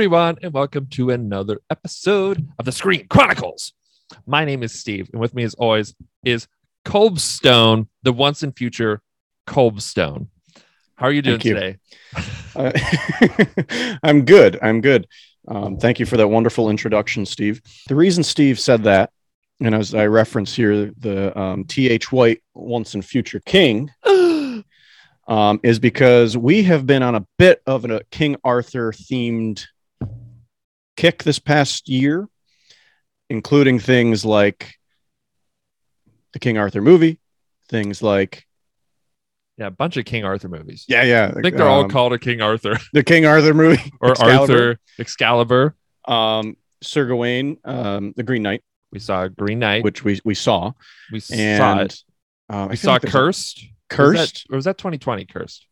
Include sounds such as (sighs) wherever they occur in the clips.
everyone, and welcome to another episode of the Screen Chronicles. My name is Steve, and with me, as always, is Colbstone, the once and future Colbstone. How are you doing you. today? Uh, (laughs) I'm good. I'm good. Um, thank you for that wonderful introduction, Steve. The reason Steve said that, and as I reference here, the um, T.H. White, once and future king, (gasps) um, is because we have been on a bit of a King Arthur themed kick this past year, including things like the King Arthur movie, things like yeah, a bunch of King Arthur movies. yeah, yeah, I think they're all um, called a King Arthur (laughs) the King Arthur movie (laughs) or Excalibur. Arthur Excalibur. um, Sir Gawain, um, the Green Knight, We saw Green Knight. which we we saw, we saw it. uh, We saw like a- Cursed. Was Cursed. that, or was that 2020 Cursed?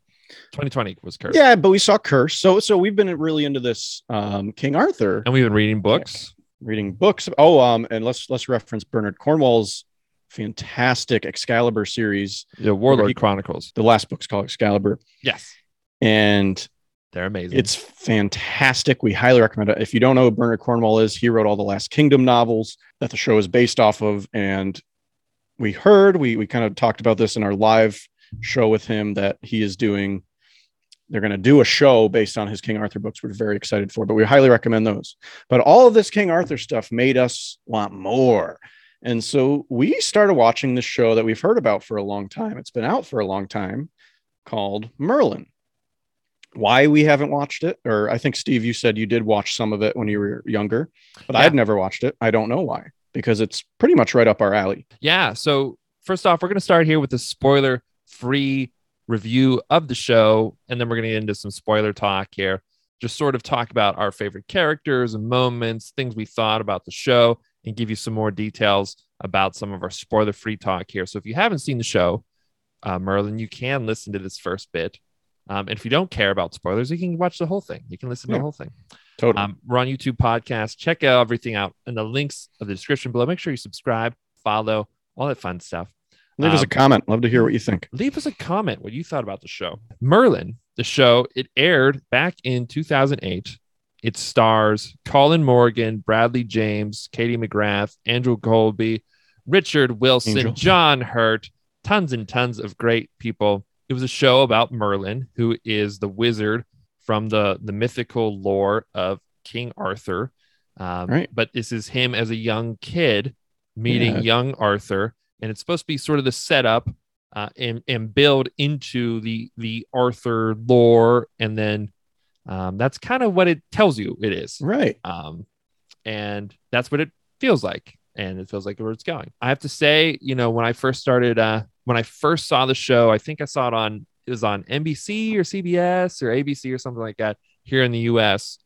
2020 was Cursed. Yeah, but we saw Curse. So so we've been really into this um, King Arthur, And we've been reading books. reading books. Oh, um, and let's let's reference Bernard Cornwell's fantastic Excalibur series. The Warlord he- Chronicles. The last book's called Excalibur, Yes. and They're amazing. it's fantastic. We highly recommend it. If you don't know who Bernard Cornwell is, he wrote all the Last Kingdom novels that the show is based off of. And we heard, we we kind of talked about this in our live show with him that he is doing. They're going to do a show based on his King Arthur books. We're very excited for, but we highly recommend those. But all of this King Arthur stuff made us want more. And so we started watching this show that we've heard about for a long time. It's been out for a long time called Merlin why we haven't watched it or i think steve you said you did watch some of it when you were younger but Yeah. I had never watched it i don't know why because it's pretty much right up our alley Yeah. So first off, we're going to start here with a spoiler free review of the show, and then we're going to get into some spoiler talk here. Just sort of talk about our favorite characters and moments, things we thought about the show, and give you some more details about some of our spoiler free talk here. So if you haven't seen the show, uh, Merlin, you can listen to this first bit. Um, and if you don't care about spoilers, you can watch the whole thing. You can listen to the whole thing. totally Um, we're on YouTube podcast. Check out everything out in the links of the description below. Make sure you subscribe, follow, all that fun stuff. Leave us a um, comment love to hear what you think Leave us a comment what you thought about the show. Merlin, the show, it aired back in 2008. It stars Colin Morgan, Bradley James, Katie McGrath, Andrew Colby, Richard Wilson, Angel. John Hurt, tons and tons of great people. It was a show about Merlin, who is the wizard from the, the mythical lore of King Arthur. Um, Right. But this is him as a young kid meeting Yeah. young Arthur. And it's supposed to be sort of the setup uh, and, and build into the, the Arthur lore. And then um, that's kind of what it tells you it is. right Um, and that's what it feels like. And it feels like where it's going. I have to say, you know, when I first started, uh, when I first saw the show, I think I saw it on, it was on NBC or CBS or ABC or something like that here in the US.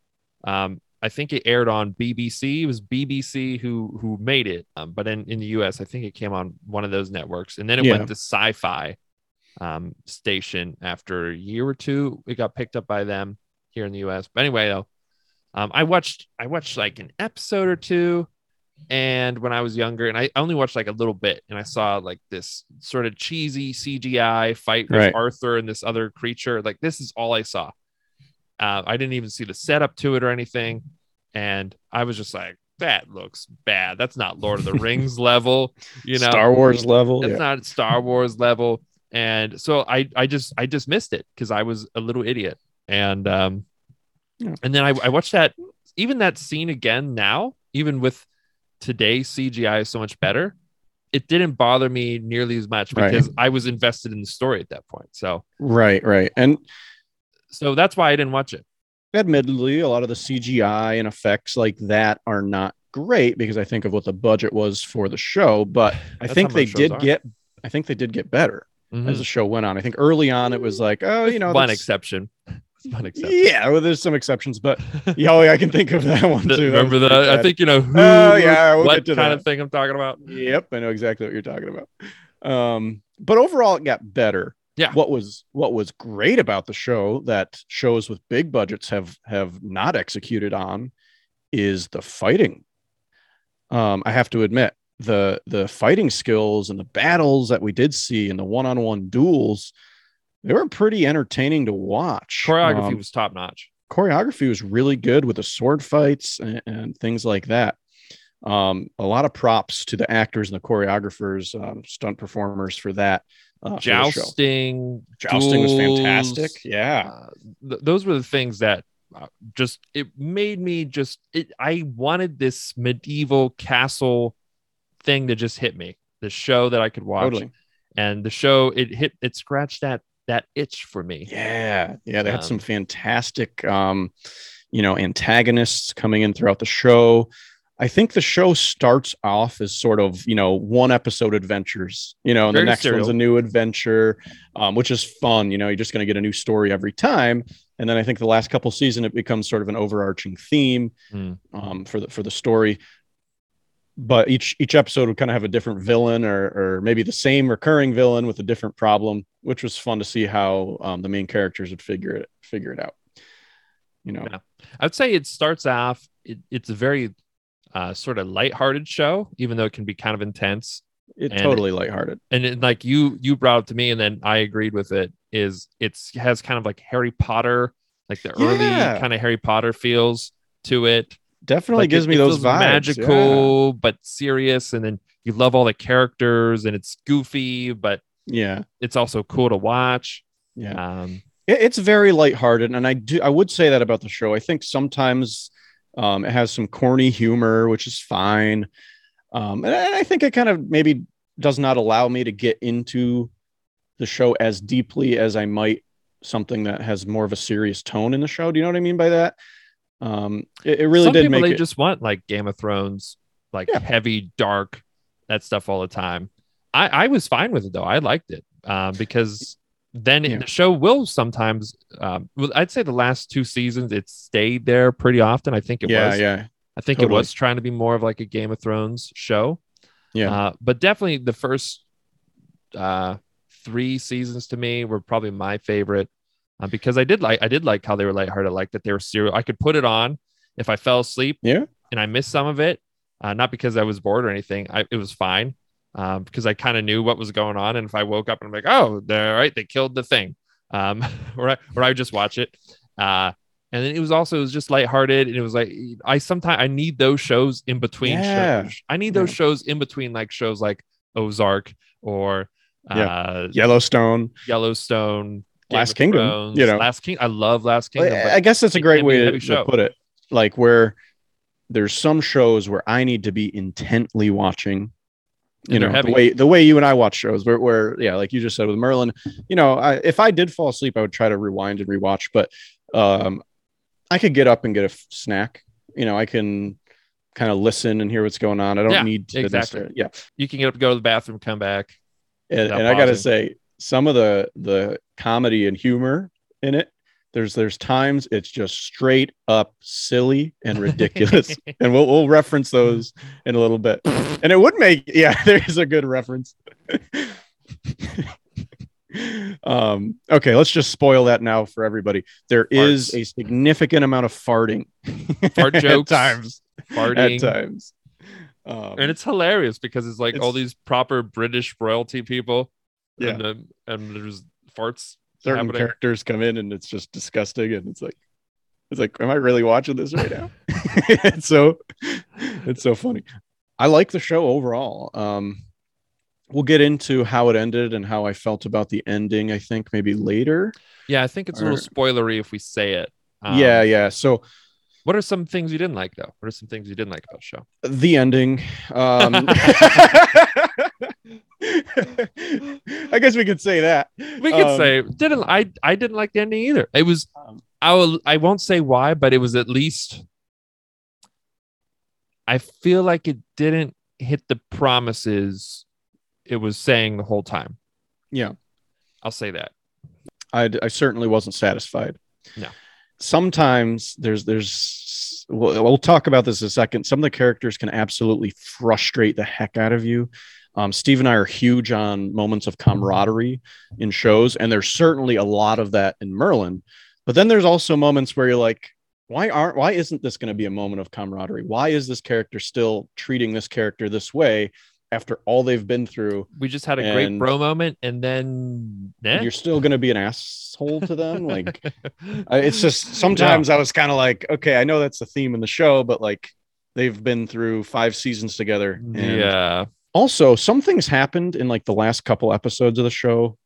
Um, I think it aired on BBC. It was BBC who who made it, um, but in, in the US, I think it came on one of those networks, and then it Yeah. went to Sci-Fi um, station after a year or two. It got picked up by them here in the US. But anyway, though, um, I watched I watched like an episode or two, and when I was younger, and I only watched like a little bit, and I saw like this sort of cheesy CGI fight with Right. Arthur and this other creature. Like this is all I saw. Uh, I didn't even see the setup to it or anything, and I was just like, "That looks bad. That's not Lord of the (laughs) Rings level, you know. star wars level It's yeah. not Star Wars level." And so I, I just, I just missed it because I was a little idiot, and um, Yeah. and then I, I watched that, even that scene again now, even with today's CGI is so much better. It didn't bother me nearly as much Right. because I was invested in the story at that point. So, right right and so that's why I didn't watch it. admittedly a lot of the cgi and effects like that are not great because i think of what the budget was for the show but i think they did are. get i think they did get better Mhm. as the show went on i think early on it was like oh you know one that's- exception. (laughs) One exception. Yeah, well, there's some exceptions, but yeah, oh, I can think of that (laughs) one too. remember that? pretty I think you know who. Oh, yeah, we'll what kind that. of thing I'm talking about? Yep, I know exactly what you're talking about. Um, but overall, it got better. Yeah. What was what was great about the show that shows with big budgets have have not executed on is the fighting. Um, I have to admit the the fighting skills and the battles that we did see and the one on one duels, they were pretty entertaining to watch. Choreography Um, was top notch. choreography was really good with the sword fights and, and things like that. Um, a lot of props to the actors and the choreographers, um, stunt performers for that. Uh, jousting, jousting duels, was fantastic. Yeah, uh, th- those were the things that uh, just it made me just it, I wanted this medieval castle thing to just hit me. The show that I could watch, totally. and the show it hit it scratched that that itch for me. Yeah, yeah, they had Um, some fantastic, um, you know, antagonists coming in throughout the show. I think the show starts off as sort of, you know, one episode adventures, you know, and Very the next serial. one's a new adventure, um, which is fun. You know, you're just going to get a new story every time. And then I think the last couple season it becomes sort of an overarching theme Mm. um, for the for the story. But each each episode would kind of have a different villain, or or maybe the same recurring villain with a different problem, which was fun to see how um, the main characters would figure it figure it out. You know, Yeah. I'd say it starts off. It, it's a very uh, sort of lighthearted show, even though it can be kind of intense. it And- totally lighthearted. and it, like you you brought it to me and then i agreed with it is it's has kind of like harry potter like the early kind of harry potter feels to it Definitely like gives it- me it those vibes. magical but serious and then you love all the characters and it's goofy but Yeah, it's also cool to watch yeah. yeah. um It- it's very lighthearted, and I do I would say that about the show. I think sometimes um, it has some corny humor, which is fine. Um, and I think it kind of maybe does not allow me to get into the show as deeply as I might something that has more of a serious tone in the show. Do you know what I mean by that? Um, it, it really some did people make they it. just want like game of thrones like Yeah. heavy dark that stuff all the time i i was fine with it though i liked it um because then Yeah. the show will sometimes um well, i'd say the last two seasons it stayed there pretty often i think it yeah, was yeah, i think totally. it was trying to be more of like a game of thrones show yeah. uh but definitely the first uh three seasons to me were probably my favorite uh, because I did like I did like how they were lighthearted, like that they were serial. I could put it on if I fell asleep yeah. and I missed some of it, uh, not because I was bored or anything. I, it was fine um, because I kind of knew what was going on. And if I woke up and I'm like, oh, they're right, they killed the thing, um, (laughs) or I, or I would just watch it. Uh, and then it was also it was just lighthearted, and it was like I sometimes I need those shows in between Yeah. shows. I need those Yeah. shows in between like shows like Ozark or uh, Yellowstone. Yellowstone, Game Last Kingdom, Thrones, you know. Last King. I love Last Kingdom. I I guess that's a great can be a way to, to put it. Like where there's some shows where I need to be intently watching. You know, heavy. the way the way you and I watch shows, where, where yeah, like you just said with Merlin, you know, I, if I did fall asleep, I would try to rewind and rewatch, but um, I could get up and get a f- snack. You know, I can kind of listen and hear what's going on. I don't Yeah, need to exactly. yeah. you can get up, go to the bathroom, come back. and, and I gotta say, some of the the comedy and humor in it, there's there's times it's just straight up silly and ridiculous, (laughs) and we'll we'll reference those in a little bit. And it would make yeah, (laughs) there is a good reference. (laughs) um okay let's just spoil that now for everybody there is Farts. a significant amount of farting Fart jokes, at times farting. at times um, and it's hilarious because it's like all these proper British royalty people. Yeah. And, um, and there's farts certain happening. characters come in and it's just disgusting and it's like it's like am i really watching this right now (laughs) (laughs) it's so it's so funny i like the show overall um we'll get into how it ended and how i felt about the ending i think maybe later Yeah, I think it's a little spoilery if we say it. Um, yeah yeah so What are some things you didn't like though? What are some things you didn't like about the show? the ending um (laughs) i guess we could say that We could Um, say didn't I I didn't like the ending either. It was Um, I will I won't say why, but it was at least I feel like it didn't hit the promises it was saying the whole time. yeah I'll say that. I, I certainly wasn't satisfied. No. Sometimes there's there's we'll, we'll talk about this in a second. Some of the characters can absolutely frustrate the heck out of you. Um, Steve and I are huge on moments of camaraderie in shows, and there's certainly a lot of that in Merlin. But then there's also moments where you're like, why aren't why isn't this going to be a moment of camaraderie? Why is this character still treating this character this way? after all they've been through. We just had a great bro moment, and then eh? You're still going to be an asshole to them. (laughs) Like, it's just sometimes I was kind of like, okay, I know that's the theme in the show, but like they've been through five seasons together. And yeah, also, some things happened in like the last couple episodes of the show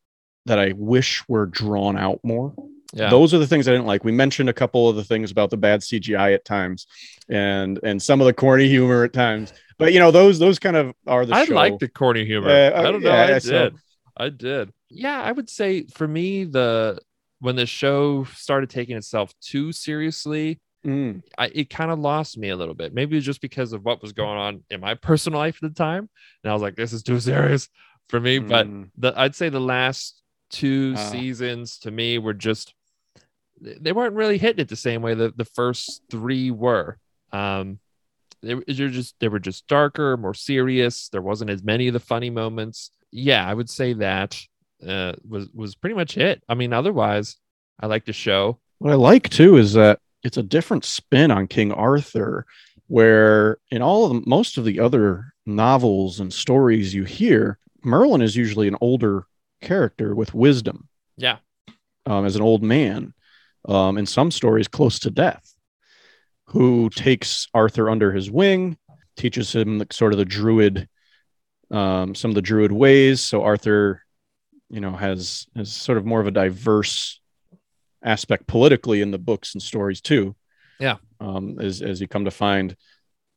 that I wish were drawn out more. yeah. Those are the things I didn't like. We mentioned a couple of the things about the bad CGI at times, and and some of the corny humor at times. But you know, those those kind of are the. I show. like the corny humor. Uh, I don't know. yeah, I so- did. I did. Yeah, I would say for me, the when the show started taking itself too seriously, Mm, I, it kind of lost me a little bit. Maybe just because of what was going on in my personal life at the time, and I was like, "This is too serious for me." But mm. the I'd say the last two Ah. seasons to me were just they weren't really hitting it the same way that the first three were. Um, they were they're just they were just darker, more serious. There wasn't as many of the funny moments. Yeah, I would say that uh, was was pretty much it. I mean, otherwise, I like the show. What I like too is that it's a different spin on King Arthur, where in all of the, most of the other novels and stories you hear, Merlin is usually an older character with wisdom. Yeah. um, as an old man, um, in some stories close to death, who takes Arthur under his wing, teaches him the, sort of the druid, um, some of the druid ways. So Arthur, you know, has has sort of more of a diverse aspect politically in the books and stories too. Yeah. um, as as you come to find,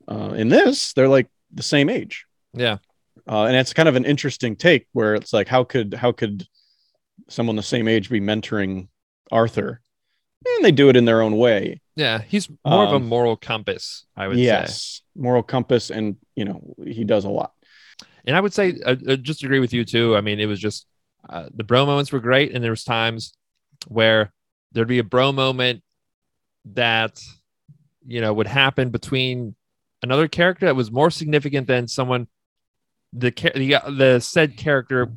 uh, in this they're like the same age Yeah, uh, and it's kind of an interesting take where it's like how could how could someone the same age be mentoring arthur and they do it in their own way yeah. He's more of a Um, moral compass, I would say. yes moral compass and you know he does a lot And I would say, I, uh, just agree with you too. I mean, it was just uh, the bro moments were great, and there was times where there'd be a bro moment that you know would happen between another character that was more significant than someone the the, uh, the said character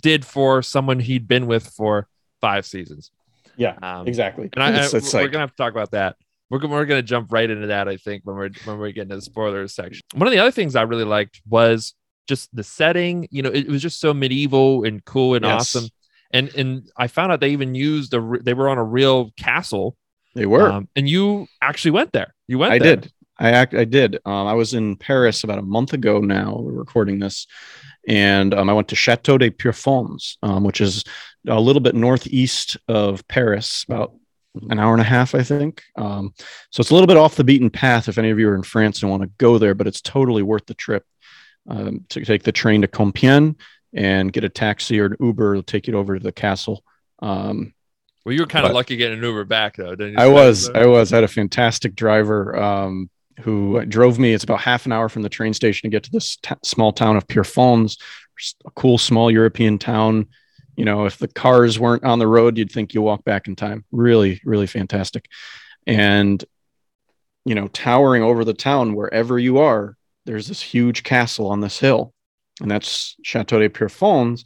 did for someone he'd been with for five seasons. yeah Um, exactly and I, It's- I- we're like- gonna have to talk about that. We're, we're gonna jump right into that. I think when we're when we get into the spoilers section. One of the other things I really liked was just the setting. You know, it, was just so medieval and cool and Yes. awesome. And and I found out they even used a they were on a real castle. they were Um, and you actually went there. You went. i there. did i act i did um, i was in paris about a month ago now we're recording this and um, i went to chateau de pierrefonds um, which is a little bit northeast of paris about an hour and a half, I think. Um, so it's a little bit off the beaten path if any of you are in France and want to go there, but it's totally worth the trip um, to take the train to Compiègne and get a taxi or an Uber to take you over to the castle. Um, Well, you were kind of lucky getting an Uber back though, didn't you? I was, I was, I had a fantastic driver um, who drove me. It's about half an hour from the train station to get to this t- small town of Pierrefonds, a cool small European town. You know, if the cars weren't on the road, you'd think you walk back in time. Really, really fantastic. And you know, towering over the town wherever you are, there's this huge castle on this hill, and that's Chateau de Pierrefonds.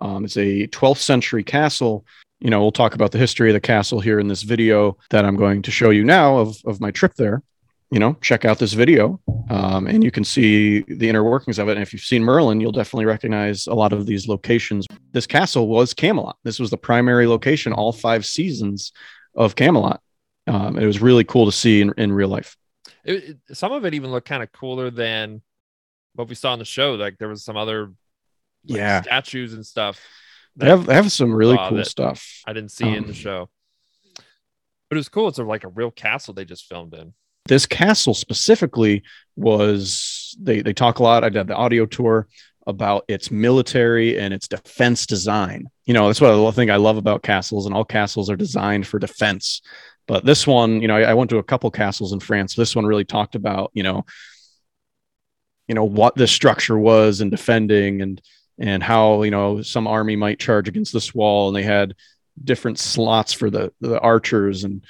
Um, it's a 12th century castle you know, we'll talk about the history of the castle here in this video that I'm going to show you now of, of my trip there. You know, check out this video um, and you can see the inner workings of it. And if you've seen Merlin, you'll definitely recognize a lot of these locations. This castle was Camelot. This was the primary location all five seasons of Camelot. Um, it was really cool to see in, in real life. It, some of it even looked kind of cooler than what we saw in the show. Like there was some other like, Yeah. statues and stuff. They have, they have some really cool stuff. I didn't see in the Um, show. But it was cool. It's a, like a real castle they just filmed in. this castle specifically was they they talk a lot i did the audio tour about its military and its defense design you know that's what i think i love about castles and all castles are designed for defense but this one you know i, I went to a couple castles in france this one really talked about you know you know what this structure was and defending and and how you know some army might charge against this wall and they had different slots for the the archers and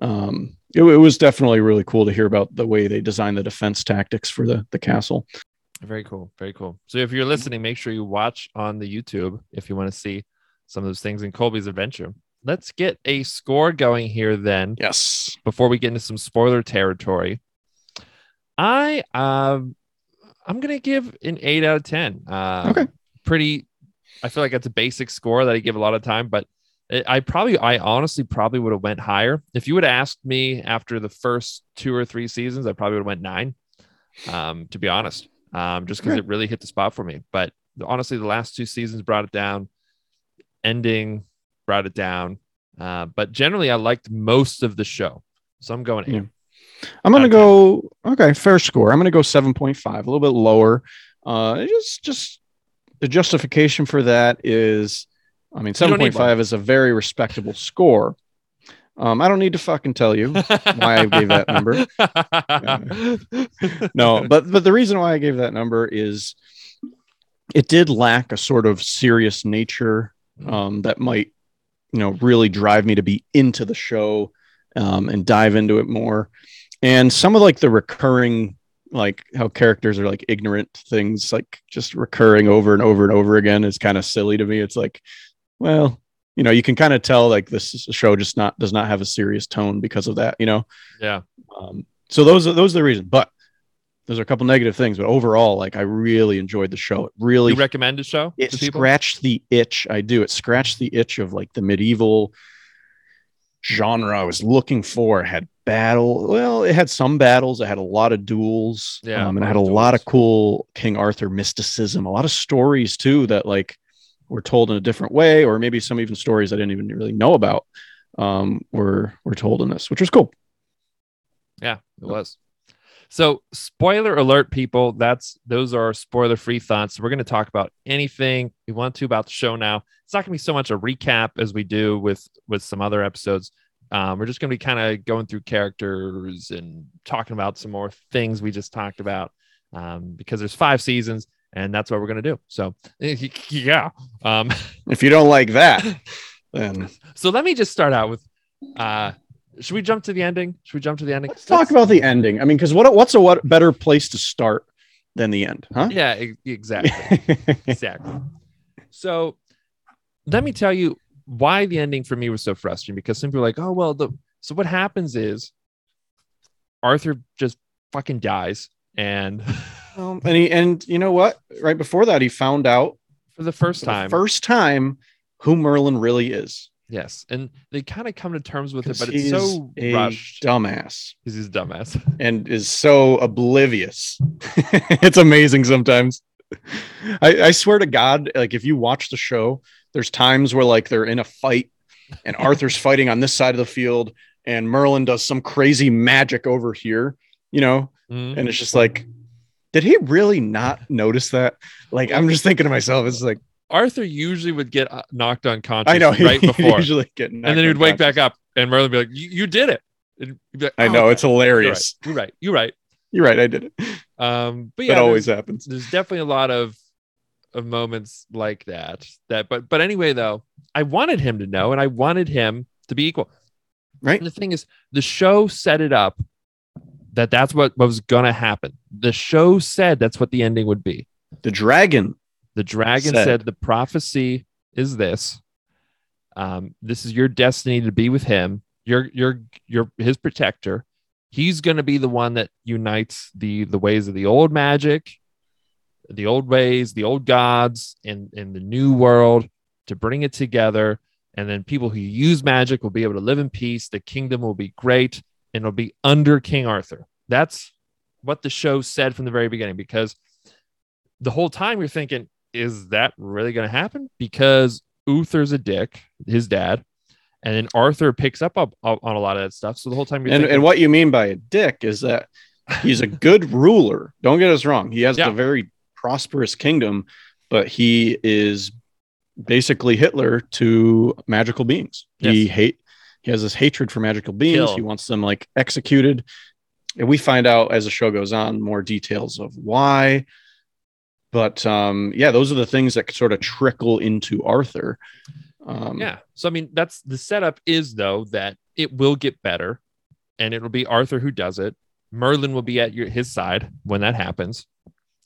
um it, it was definitely really cool to hear about the way they designed the defense tactics for the the castle Very cool. Very cool. So if you're listening, make sure you watch on the YouTube if you want to see some of those things in Colby's adventure. Let's get a score going here then yes before we get into some spoiler territory. I um I'm gonna give an eight out of ten. Um, Okay. Pretty. I feel like that's a basic score that I give a lot of time, but it, I probably, I honestly probably would have went higher. If you would have asked me after the first two or three seasons, I probably would have went nine. Um, to be honest, um, just because Okay. it really hit the spot for me. But honestly, the last two seasons brought it down. Ending brought it down. Uh, but generally, I liked most of the show, so I'm going eight. Yeah. I'm gonna Okay. go okay, fair score. I'm gonna go 7.5, a little bit lower. Uh just just the justification for that is I mean You don't need 7.5 is a very respectable score. Um, I don't need to fucking tell you why I gave that number. (laughs) no, but but the reason why I gave that number is it did lack a sort of serious nature um, that might you know really drive me to be into the show um, and dive into it more. And some of like the recurring like how characters are like ignorant things like just recurring over and over and over again is kind of silly to me. It's like, well, you know, you can kind of tell like this show just not does not have a serious tone because of that, you know. yeah. Um, so those are those are the reasons. But there's a couple negative things, but overall, like I really enjoyed the show. It really You recommend a show it scratched the itch. I do. It scratched the itch of like the medieval genre I was looking for. Had battle. Well, it had some battles. It had a lot of duels. Yeah, um, and it had a of lot of cool King Arthur mysticism. A lot of stories too that like were told in a different way, or maybe some even stories I didn't even really know about um, were were told in this, which was cool. Yeah, it was. So, spoiler alert, people. That's those are spoiler free thoughts. We're going to talk about anything we want to about the show now. It's not going to be so much a recap as we do with with some other episodes. Um, we're just going to be kind of going through characters and talking about some more things we just talked about um, because there's five seasons and that's what we're going to do. So, (laughs) yeah. Um, If you don't like that, (laughs) then so let me just start out with. Uh, should we jump to the ending? Should we jump to the ending? let's talk about the ending. I mean, because what what's a what better place to start than the end, huh? Yeah, exactly. (laughs) exactly. So let me tell you why the ending for me was so frustrating because some people are like, oh, well, the so what happens is Arthur just fucking dies. And (laughs) Um, and he and you know what? Right before that, he found out for the first for the time, first time who Merlin really is. yes. And they kind of come to terms with it, but it's so a rushed dumbass because he's a dumbass. (laughs) and is so oblivious. (laughs) it's amazing sometimes. I, I swear to God, like if you watch the show, there's times where like they're in a fight and (laughs) Arthur's fighting on this side of the field and Merlin does some crazy magic over here, you know, Mhm. and it's just like, did he really not notice that? Like, I'm just thinking to myself, it's like, Arthur usually would get uh, knocked unconscious I know right (laughs) before. usually get and then he would wake back up and Merlin would be like, you, did it. And he'd be like, I "Oh, know it's hilarious. You're right. You're right. You're right. I did it. Um, but yeah, that always happens. there's definitely a lot of of moments like that. That, but but anyway, though, I wanted him to know, and I wanted him to be equal. Right. And the thing is, the show set it up that that's what, what was gonna happen. The show said that's what the ending would be. The dragon. The dragon Said. said, the prophecy is this. Um, this is your destiny to be with him. You're you're you're his protector. He's gonna be the one that unites the the ways of the old magic, the old ways, the old gods, and in the new world to bring it together. And then people who use magic will be able to live in peace. The kingdom will be great and it'll be under King Arthur. That's what the show said from the very beginning because the whole time you're thinking, is that really going to happen? Because Uther's a dick, his dad, and then Arthur picks up on, on a lot of that stuff. So the whole time you're And, thinking, and what you mean by a dick is that he's a good ruler. Don't get us wrong. He has Yeah. a very prosperous kingdom, but he is basically Hitler to magical beings. He hate he has this hatred for magical beings. Kill. He wants them like executed. And we find out as the show goes on more details of why. But um, yeah, those are the things that sort of trickle into Arthur. Um, yeah. So I mean, that's the setup is though that it will get better, and it'll be Arthur who does it. Merlin will be at your his side when that happens,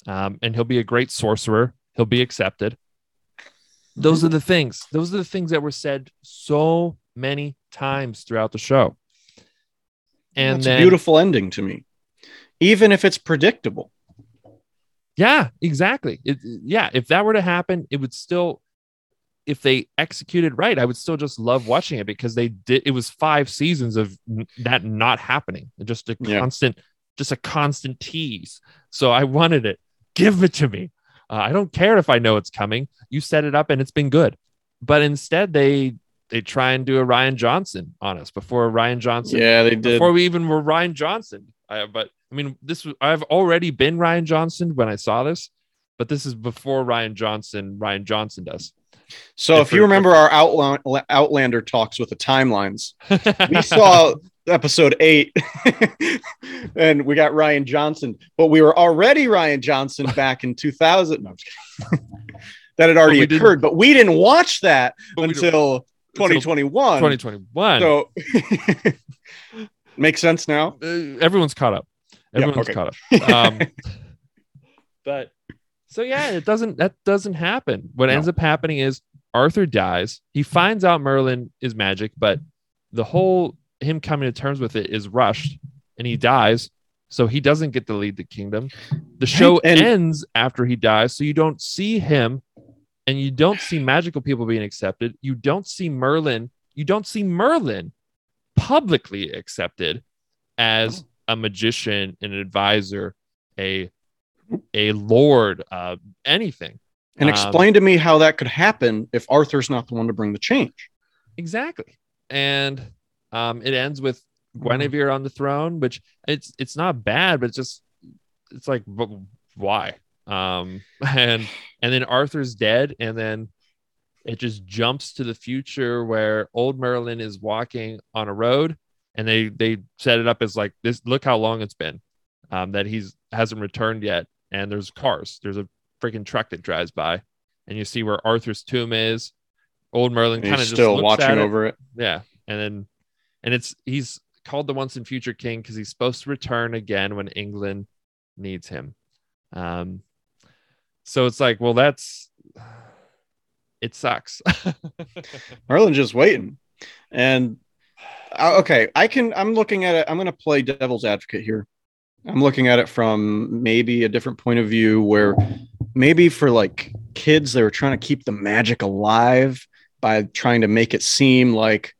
um, and he'll be a great sorcerer. He'll be accepted. Those are the things. Those are the things that were said so many times throughout the show. And it's a beautiful ending to me, even if it's predictable. Yeah, exactly. It, yeah, if that were to happen, it would still, if they executed right, I would still just love watching it because they did. It was five seasons of that not happening, just a Yeah. constant, just a constant tease. So I wanted it. Give it to me. Uh, I don't care if I know it's coming. You set it up and it's been good. But instead, they they try and do a Rian Johnson on us before Rian Johnson Yeah, they did. before we even were Rian Johnson. I, but I mean, this was I've already been Rian Johnson when I saw this, but this is before Rian Johnson. Rian Johnson does. So if you remember our Outla- Outlander talks with the timelines, (laughs) we saw episode eight (laughs) and we got Rian Johnson, but we were already Rian Johnson back in 2000. No, I'm just kidding. (laughs) that had already But occurred, but we didn't watch that But we don't- until 2021. 2021. So makes sense now. uh, everyone's caught up. Yeah, Everyone's okay. caught up. Um, but so yeah, it doesn't that doesn't happen. What No. ends up happening is Arthur dies. He mm-hmm. finds out Merlin is magic, but the whole him coming to terms with it is rushed, and he dies. So he doesn't get to lead the kingdom. The show and- ends after he dies, so you don't see him, and you don't see magical people being accepted. You don't see Merlin. You don't see Merlin publicly accepted as oh. a magician, an advisor, a a lord, uh, anything. And Um, explain to me how that could happen if Arthur's not the one to bring the change. Exactly. And um, it ends with Guinevere on the throne, which it's it's not bad, but it's just it's like why? Um, (laughs) and and then Arthur's dead, and then it just jumps to the future where old Merlin is walking on a road, and they they set it up as like this. Look how long it's been um, that he's hasn't returned yet, and there's cars. There's a freaking truck that drives by, and you see where Arthur's tomb is. Old Merlin kind of just still watching at it. over it. Yeah, and then and it's he's called the once and future king because he's supposed to return again when England needs him. Um, so it's like, well, that's it sucks. (laughs) Merlin's just waiting. And uh, okay, I can. I'm looking at it. I'm going to play devil's advocate here. I'm looking at it from maybe a different point of view, where maybe for like kids, they were trying to keep the magic alive by trying to make it seem like,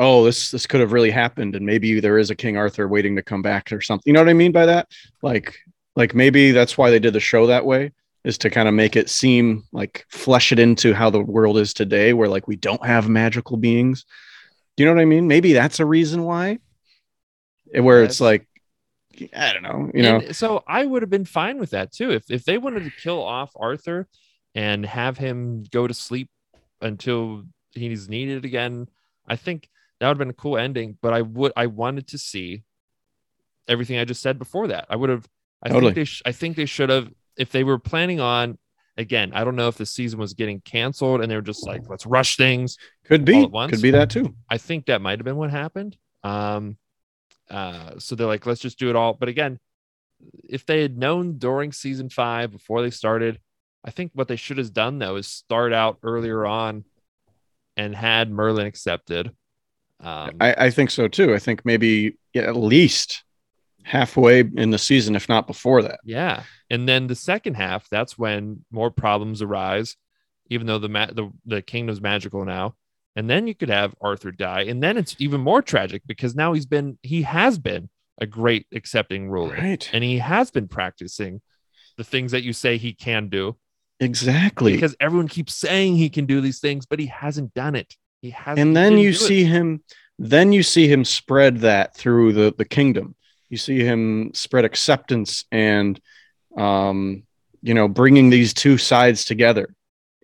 oh, this this could have really happened, and maybe there is a King Arthur waiting to come back or something. You know what I mean by that? Like, like maybe that's why they did the show that way is to kind of make it seem like flesh it into how the world is today, where like we don't have magical beings. Do you know what I mean? Maybe that's a reason why. Where it's like, I don't know, you know, And so I would have been fine with that too. If if they wanted to kill off Arthur and have him go to sleep until he's needed again, I think that would have been a cool ending. But I would I wanted to see everything I just said before that. I would have I Totally. think they sh- I think they should have if they were planning on again, I don't know if the season was getting canceled and they were just like, let's rush things. could be, could be that too. I think that might have been what happened. Um, uh, so they're like, let's just do it all. But again, if they had known during season five before they started, I think what they should have done though is start out earlier on and had Merlin accepted. Um, I, I think so too. I think maybe yeah, at least halfway in the season, if not before that. yeah, and then the second half, that's when more problems arise, even though the ma- the the kingdom's magical now. And then you could have Arthur die, and then it's even more tragic because now he's been he has been a great accepting ruler. Right. and he has been practicing the things that you say he can do Exactly. because everyone keeps saying he can do these things but he hasn't done it he hasn't and then you do it. see him then you see him spread that through the the kingdom you see him spread acceptance and um you know bringing these two sides together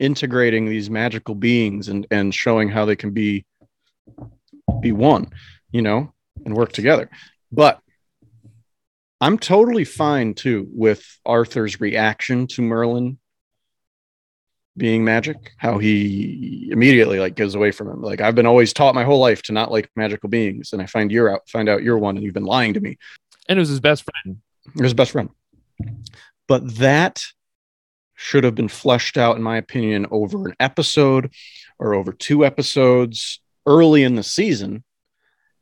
integrating these magical beings and and showing how they can be be one you know and work together. But i'm totally fine too with arthur's reaction to merlin being magic how he immediately like goes away from him. Like i've been always taught my whole life to not like magical beings and i find you're out find out you're one and you've been lying to me. And it was his best friend. You're his best friend. But that should have been fleshed out in my opinion over an episode or over two episodes early in the season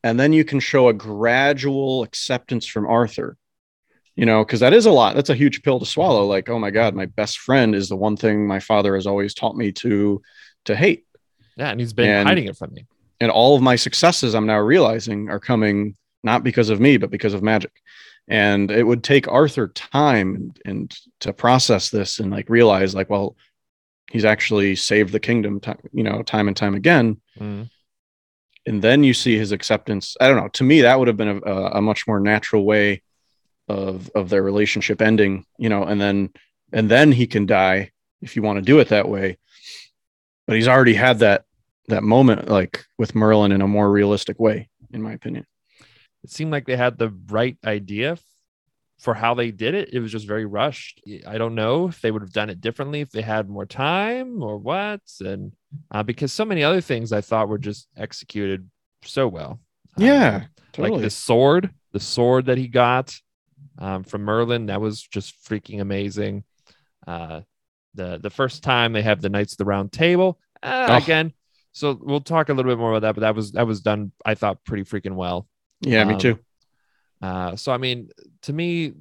and then you can show a gradual acceptance from arthur you know, because that is a lot. That's a huge pill to swallow. Like, oh my God, my best friend is the one thing my father has always taught me to to hate. Yeah, and he's been And- hiding it from me. And all of my successes I'm now realizing are coming not because of me, but because of magic. And it would take Arthur time and, and to process this and like realize like, well, he's actually saved the kingdom, ti- you know, time and time again. Mhm. and then you see his acceptance. I don't know. To me, that would have been a, a much more natural way of of their relationship ending. You know, and then and then he can die if you want to do it that way. But he's already had that that moment, like with Merlin, in a more realistic way, in my opinion. It seemed like they had the right idea for how they did it. It was just very rushed. I don't know if they would have done it differently if they had more time or what. And uh, because so many other things I thought were just executed so well. Um, Yeah, like the sword, the sword that he got um, from Merlin, that was just freaking amazing. Uh, the the first time they have the Knights of the Round Table uh, Oh. again. So we'll talk a little bit more about that, but that was that was done, I thought, pretty freaking well. Yeah, me um, too. Uh, so I mean, to me,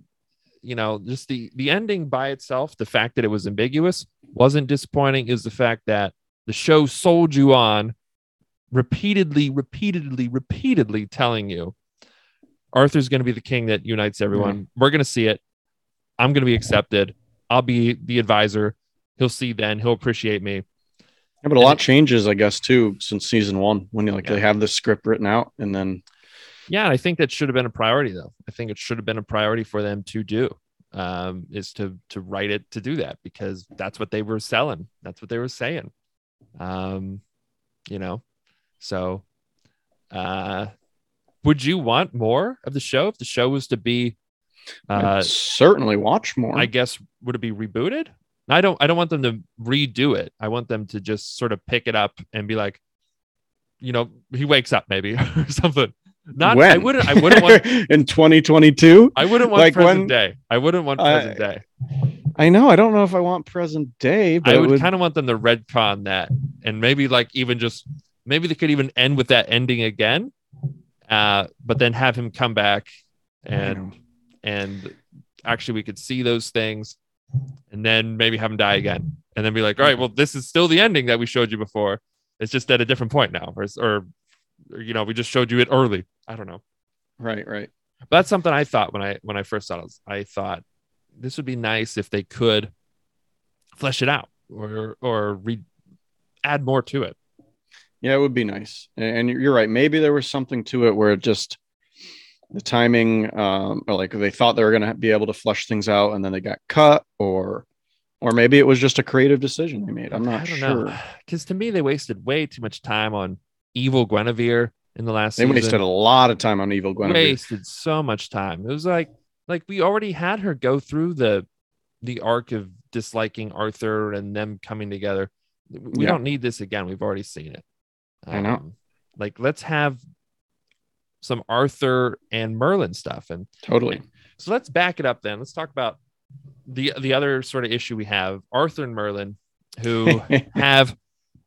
you know, just the the ending by itself, the fact that it was ambiguous wasn't disappointing. Is the fact that the show sold you on repeatedly, repeatedly, repeatedly telling you Arthur's going to be the king that unites everyone. We're going to see it. I'm going to be accepted. I'll be the advisor. He'll see then. He'll appreciate me. Yeah, but a and lot it- changes, I guess, too, since season one, when you like Yeah. they have the script written out, and then Yeah, I think that should have been a priority, though. I think it should have been a priority for them to do, um, is to to write it to do that because that's what they were selling. That's what they were saying. Um, you know, so uh, would you want more of the show if the show was to be? Uh, certainly watch more. I guess would it be rebooted? I don't. I don't want them to redo it. I want them to just sort of pick it up and be like, you know, he wakes up maybe (laughs) or something. Not. I wouldn't. I wouldn't want. (laughs) in 2022. I wouldn't want Like present when- day. I wouldn't want present day. I know. I don't know if I want present day, but I would, would kind of want them to retcon that, and maybe like even just maybe they could even end with that ending again, uh, but then have him come back and and actually we could see those things, and then maybe have him die again, and then be like, all right, well, this is still the ending that we showed you before. It's just at a different point now, or or, or you know, we just showed you it early. I don't know. right, right. But that's something I thought when I when I first saw it. I thought this would be nice if they could flesh it out or or re- add more to it. Yeah, it would be nice. And you're right. Maybe there was something to it where it just the timing, um, or like they thought they were going to be able to flush things out, and then they got cut, or or maybe it was just a creative decision they made. I'm not sure. (sighs) because to me they wasted way too much time on evil Guinevere in the last They season. wasted a lot of time on Evil Guinevere. wasted so much time. It was like like we already had her go through the the arc of disliking Arthur and them coming together. We Yeah. don't need this again. We've already seen it. I know. Um, like let's have some Arthur and Merlin stuff. And Totally. so let's back it up then. Let's talk about the the other sort of issue we have, Arthur and Merlin, who (laughs) have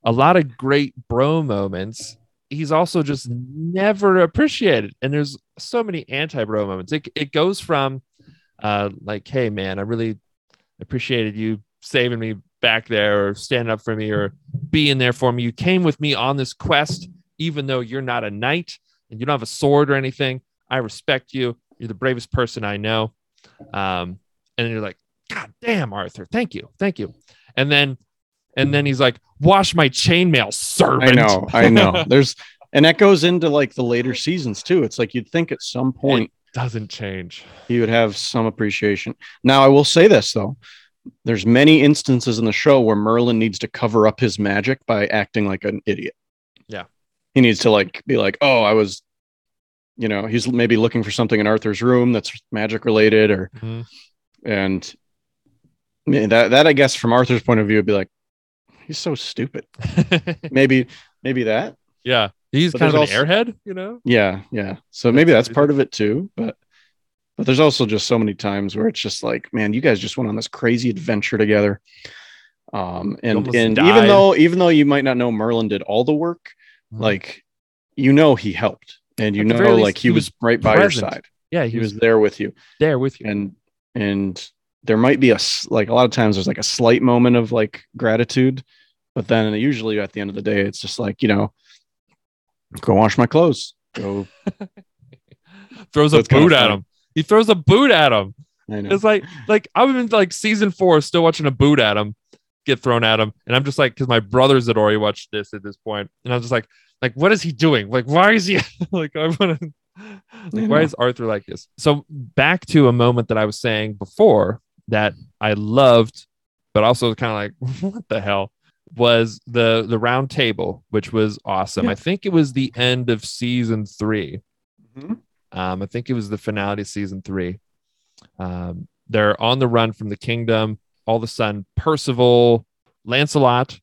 a lot of great bro moments. He's also just never appreciated. And there's so many anti-bro moments. It, it goes from uh like, hey man, I really appreciated you saving me back there or standing up for me or being there for me. You came with me on this quest, even though you're not a knight and you don't have a sword or anything. I respect you. You're the bravest person I know. Um, and you're like, God damn, Arthur, thank you, thank you. And then and then he's like, wash my chainmail, servant. I know, I know. (laughs) There's and that goes into like the later seasons too. It's like you'd think at some point Doesn't change. he would have some appreciation. Now I will say this though. There's many instances in the show where Merlin needs to cover up his magic by acting like an idiot. Yeah. He needs to like be like, "Oh, I was you know, he's maybe looking for something in Arthur's room that's magic related or Mhm. and that that I guess from Arthur's point of view would be like he's so stupid. (laughs) Maybe maybe that. yeah, he's But kind of an also- airhead, you know. Yeah, yeah. So maybe That's part of it too, but but there's also just so many times where it's just like, man, you guys just went on this crazy adventure together. Um and and died. even though even though you might not know Merlin did all the work, Mhm. like you know he helped and you know least, like he, he was, was right by present. your side. Yeah, He was there with you. there with you. And and there might be a like a lot of times there's like a slight moment of like gratitude, but then usually at the end of the day, it's just like you know, go wash my clothes. Go. (laughs) Throws So a boot at him. He throws a boot at him. I know. It's like like I'm in like season four, still watching a boot at him get thrown at him, and I'm just like, because my brothers had already watched this at this point, and I'm just like, like what is he doing? Like why is he (laughs) like I want to. Like, why is Arthur like this? So back to a moment that I was saying before that I loved, but also kind of like, (laughs) what the hell? Was the the round table, which was awesome. Yeah. I think it was the end of season three. Mhm. Um, I think it was the finale to season three. Um, they're on the run from the kingdom. All of a sudden, Percival, Lancelot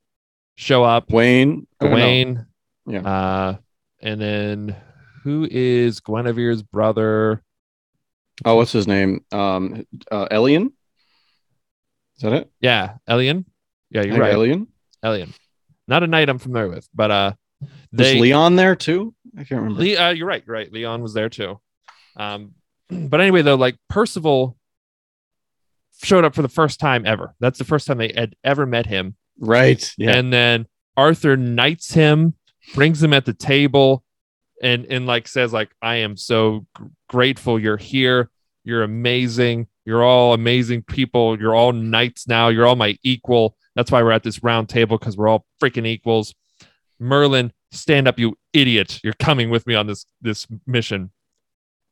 show up. Wayne. I don't know. Gawain. Yeah. Uh, and then who is Guinevere's brother? Oh, what's his name? Um, uh, Elyan. Is that it? Yeah, Elyan. Yeah, you're right. Elyan. Elyan. Not a knight I'm familiar with, but uh, Was. Leon there too? I can't remember. Le- uh, you're right. You're right. Leon was there too. Um, (clears throat) but anyway, though, like Percival showed up for the first time ever. That's the first time they had ever met him. Right. Yeah. And then Arthur knights him, brings him at the table, and and like says like, "I am so gr- grateful you're here. You're amazing. You're all amazing people. You're all knights now. You're all my equal. That's why we're at this round table because we're all freaking equals." Merlin, stand up, you idiot! You're coming with me on this this mission.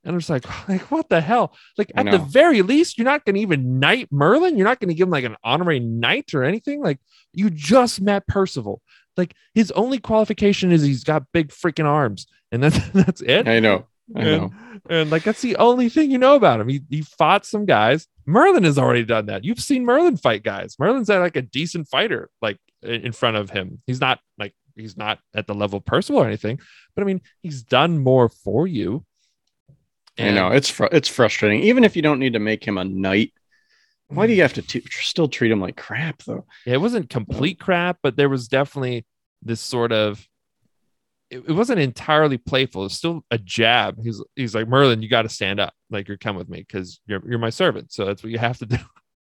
And I'm just like, (laughs) like what the hell? Like at the very least, you're not going to even knight Merlin. You're not going to give him like an honorary knight or anything. Like you just met Percival. Like his only qualification is he's got big freaking arms, and that's (laughs) that's it. I know. And, and like that's the only thing you know about him. He he fought some guys. Merlin has already done that. You've seen Merlin fight guys. Merlin's at like a decent fighter, like in front of him. He's not like he's not at the level of Percival or anything, but I mean he's done more for you. I know. It's fr- it's frustrating. Even if you don't need to make him a knight, why do you have to t- still treat him like crap though? Yeah, it wasn't complete crap, but there was definitely this sort of it, it wasn't entirely playful. It's still a jab. He's he's like Merlin, you got to stand up, like you're come with me because you're you're my servant. So that's what you have to do.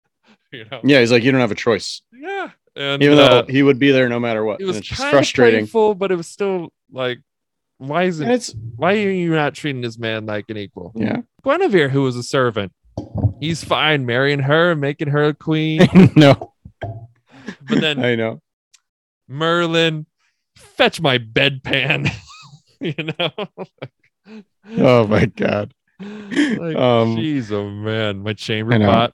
(laughs) you know? Yeah, he's like, you don't have a choice. Yeah. And Even uh, though he would be there no matter what. it was kind of frustrating. playful, but it was still like, why And it's why are you not treating this man like an equal? yeah. Guinevere, who was a servant, he's fine marrying her, and making her a queen. (laughs) no. But then I know. Merlin, fetch my bedpan. (laughs) you know? Oh my god. like, Um, jeez, oh man, my chamber pot.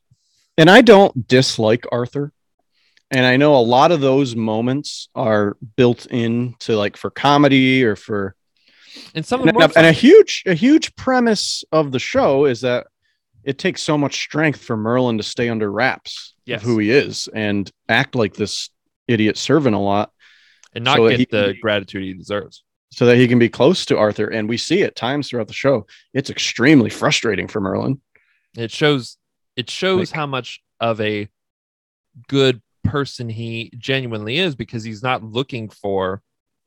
And I don't dislike Arthur. And I know a lot of those moments are built into like for comedy or for And some of and, them and a huge a huge premise of the show is that it takes so much strength for Merlin to stay under wraps Yes. of who he is and act like this idiot servant a lot and not so get the be- gratitude he deserves. so that he can be close to Arthur. And we see it times throughout the show. It's extremely frustrating for Merlin. It shows it shows Like- how much of a good person he genuinely is because he's not looking for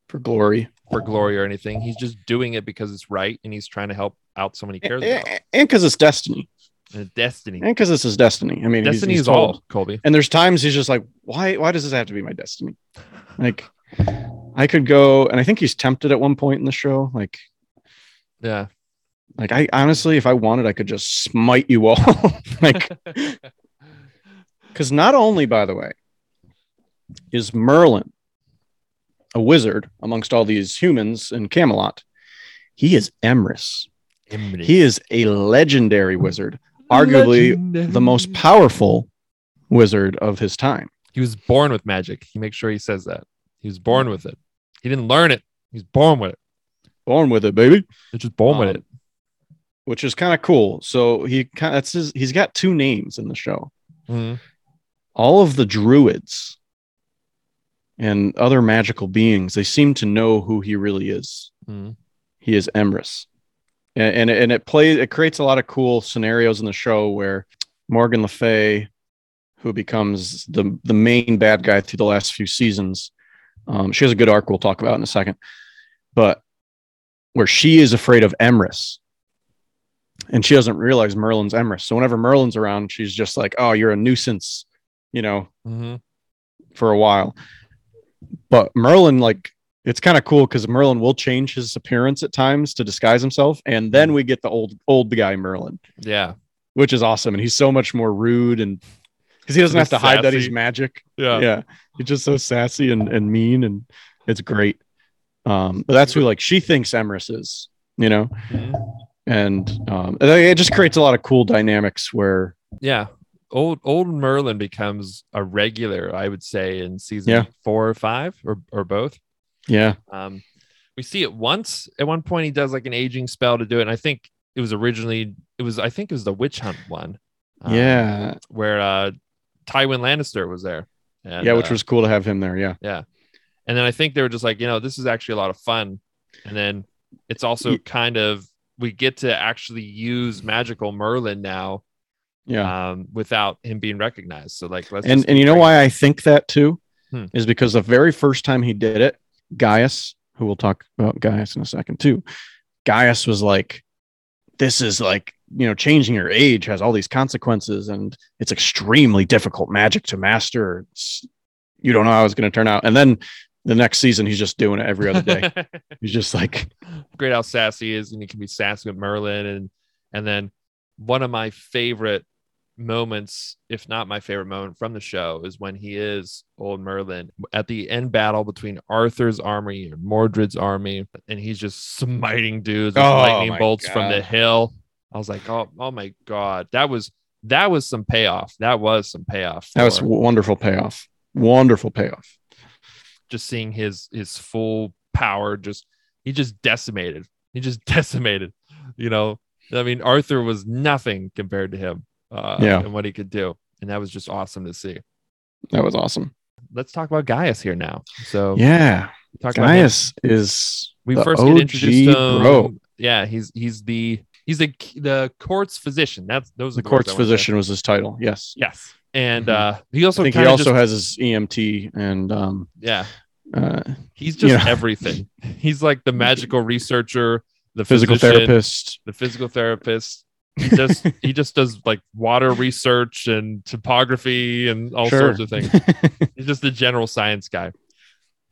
For glory. for glory or anything. He's just doing it because it's right and he's trying to help out someone he cares about. And because it's destiny. And destiny. And because this is destiny. I mean, he's- Destiny he's is told- all, Colby. And there's times he's just like, why? Why does this have to be my destiny? Like, I could go, and I think he's tempted at one point in the show. Like, Yeah. like I honestly, if I wanted, I could just smite you all. (laughs) like, (laughs) because not only, by the way, is Merlin a wizard amongst all these humans in Camelot, he is Emrys. He is a legendary wizard, arguably the most powerful wizard of his time. He was born with magic. He makes sure he says that. He was born with it. He didn't learn it. He's born with it. Born with it, baby. He's just born with Um, it. which is kind of cool. So he kind that's his, he's got two names in the show. Mhm. All of the druids and other magical beings, they seem to know who he really is. Mhm. He is Emrys. And, and, and it plays it creates a lot of cool scenarios in the show where Morgan Le Fay, who becomes the the main bad guy through the last few seasons, um, she has a good arc we'll talk about in a second, but where she is afraid of Emrys and she doesn't realize Merlin's Emrys. So whenever Merlin's around, she's just like, "Oh, you're a nuisance," you know, mm-hmm. for a while. But Merlin, like, it's kind of cool because Merlin will change his appearance at times to disguise himself, and then we get the old old guy Merlin, Yeah. which is awesome, and he's so much more rude and because he doesn't have to hide that he's magic. Yeah. yeah, he's just so sassy and, and mean, and it's great. Um, but that's who like she thinks Emrys is, you know, Mhm. and um, it just creates a lot of cool dynamics where Yeah. Old old Merlin becomes a regular, I would say, in season Yeah. four or five or or both. yeah, Um, we see it once. At one point, he does like an aging spell to do it, and I think it was originally it was I think it was the witch hunt one. um, yeah, where uh, Tywin Lannister was there. And, yeah, which uh, was cool to have him there. Yeah, Yeah. and then I think they were just like, you know, this is actually a lot of fun. And then it's also kind of we get to actually use magical Merlin now, yeah. um, without him being recognized. So like, let's and and you know why I think that too Hmm. is because the very first time he did it, Gaius, who we'll talk about Gaius in a second too, Gaius was like, "This is like you know changing your age has all these consequences, and it's extremely difficult magic to master. It's, you don't know how it's going to turn out." And then the next season, he's just doing it every other day. (laughs) he's just like, great how sassy he is, and he can be sassy with Merlin, and and then one of my favorite moments, if not my favorite moment from the show, is when he is old Merlin at the end battle between Arthur's army and Mordred's army, and he's just smiting dudes with Oh lightning bolts from the hill. I was like, oh, oh my god, that was that was some payoff. That was some payoff. "That was wonderful payoff, wonderful payoff." just seeing his his full power just he just decimated he just (laughs) decimated you know i mean arthur was nothing compared to him uh Yeah. and what he could do and that was just awesome to see That was awesome. let's talk about gaius here now so Yeah, we talk about. Gaius is we first get introduced OG bro. yeah he's he's the he's the the court's physician that's those are the the court's I wanna say. physician was his title. Yes. yes and Mhm. uh he also I think he also just- has his EMT and um yeah uh he's just Yeah. everything he's like the magical researcher the physical therapist. the physical therapist. He just (laughs) he just does like water research and topography and all Sure. sorts of things. (laughs) He's just a general science guy.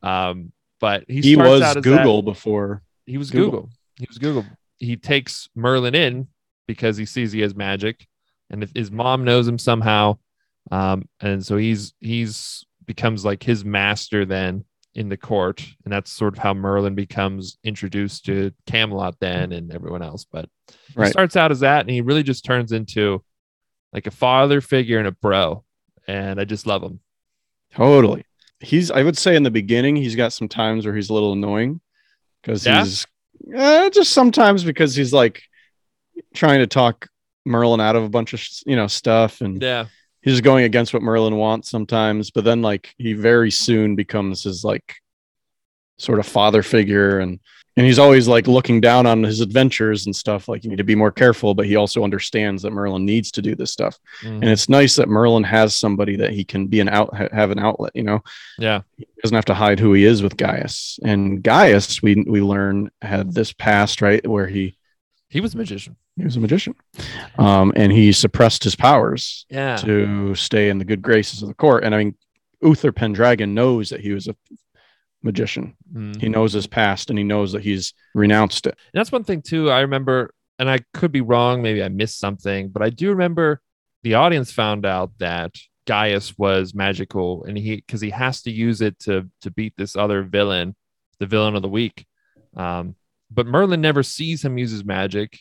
Um, but he, He was Google that- before. he was Google. Google. He was Google. He takes Merlin in because he sees he has magic, and his mom knows him somehow, um, and so he's he's becomes like his master then in the court, and that's sort of how Merlin becomes introduced to Camelot then and everyone else. But he Right. starts out as that, and he really just turns into like a father figure and a bro, and I just love him. Totally. He's I would say in the beginning he's got some times where he's a little annoying because Yeah? he's uh, just sometimes because he's like trying to talk Merlin out of a bunch of you know stuff and Yeah, he's just going against what Merlin wants sometimes, but then like he very soon becomes his like sort of father figure and and he's always like looking down on his adventures and stuff like you need to be more careful but he also understands that Merlin needs to do this stuff Mhm. and it's nice that Merlin has somebody that he can be an out have an outlet you know yeah, he doesn't have to hide who he is with Gaius and Gaius we we learn had this past right where he he was a magician. he was a magician um and he suppressed his powers Yeah, to stay in the good graces of the court. And I mean, Uther Pendragon knows that he was a magician. Mhm. He knows his past and he knows that he's renounced it. And that's one thing too. I remember, and I could be wrong. Maybe I missed something, but I do remember the audience found out that Gaius was magical, and he because he has to use it to to beat this other villain, the villain of the week. Um, but Merlin never sees him use his magic.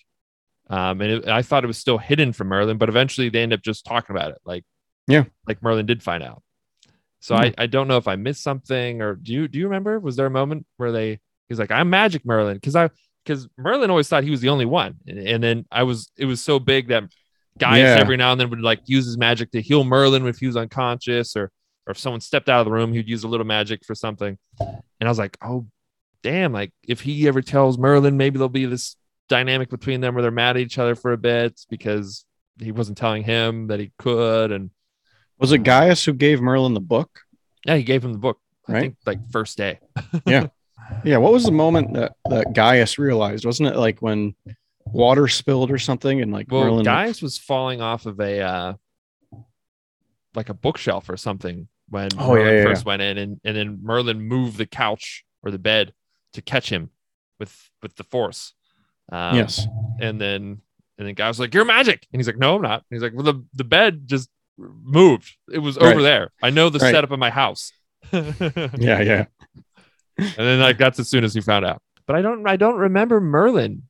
Um, and it, I thought it was still hidden from Merlin, but eventually they end up just talking about it, like Yeah. like Merlin did find out. So hmm. I, I don't know if I missed something or do you do you remember? Was there a moment where they he's like I'm Magic Merlin because I because Merlin always thought he was the only one, and, and then I was it was so big that Gaius Yeah. every now and then would like use his magic to heal Merlin if he was unconscious or or if someone stepped out of the room, he'd use a little magic for something. And I was like, oh damn, like if he ever tells Merlin, maybe there'll be this dynamic between them where they're mad at each other for a bit because he wasn't telling him that he could and Was it Gaius who gave Merlin the book? yeah, he gave him the book. I Right. think like first day. (laughs) Yeah. (laughs) Yeah. What was the moment that, that Gaius realized? Wasn't it like when water spilled or something, and like Well, Merlin. Gaius was falling off of a uh, like a bookshelf or something when Oh, Merlin yeah, first went in, and, and then Merlin moved the couch or the bed to catch him with with the force. Um, yes, and then and then guy was like, "You're magic," and he's like, "No, I'm not." And he's like, "Well, the the bed just moved. It was over Right. there. I know the Right. setup of my house." (laughs) yeah, yeah, And then like that's as soon as he found out. But I don't I don't remember Merlin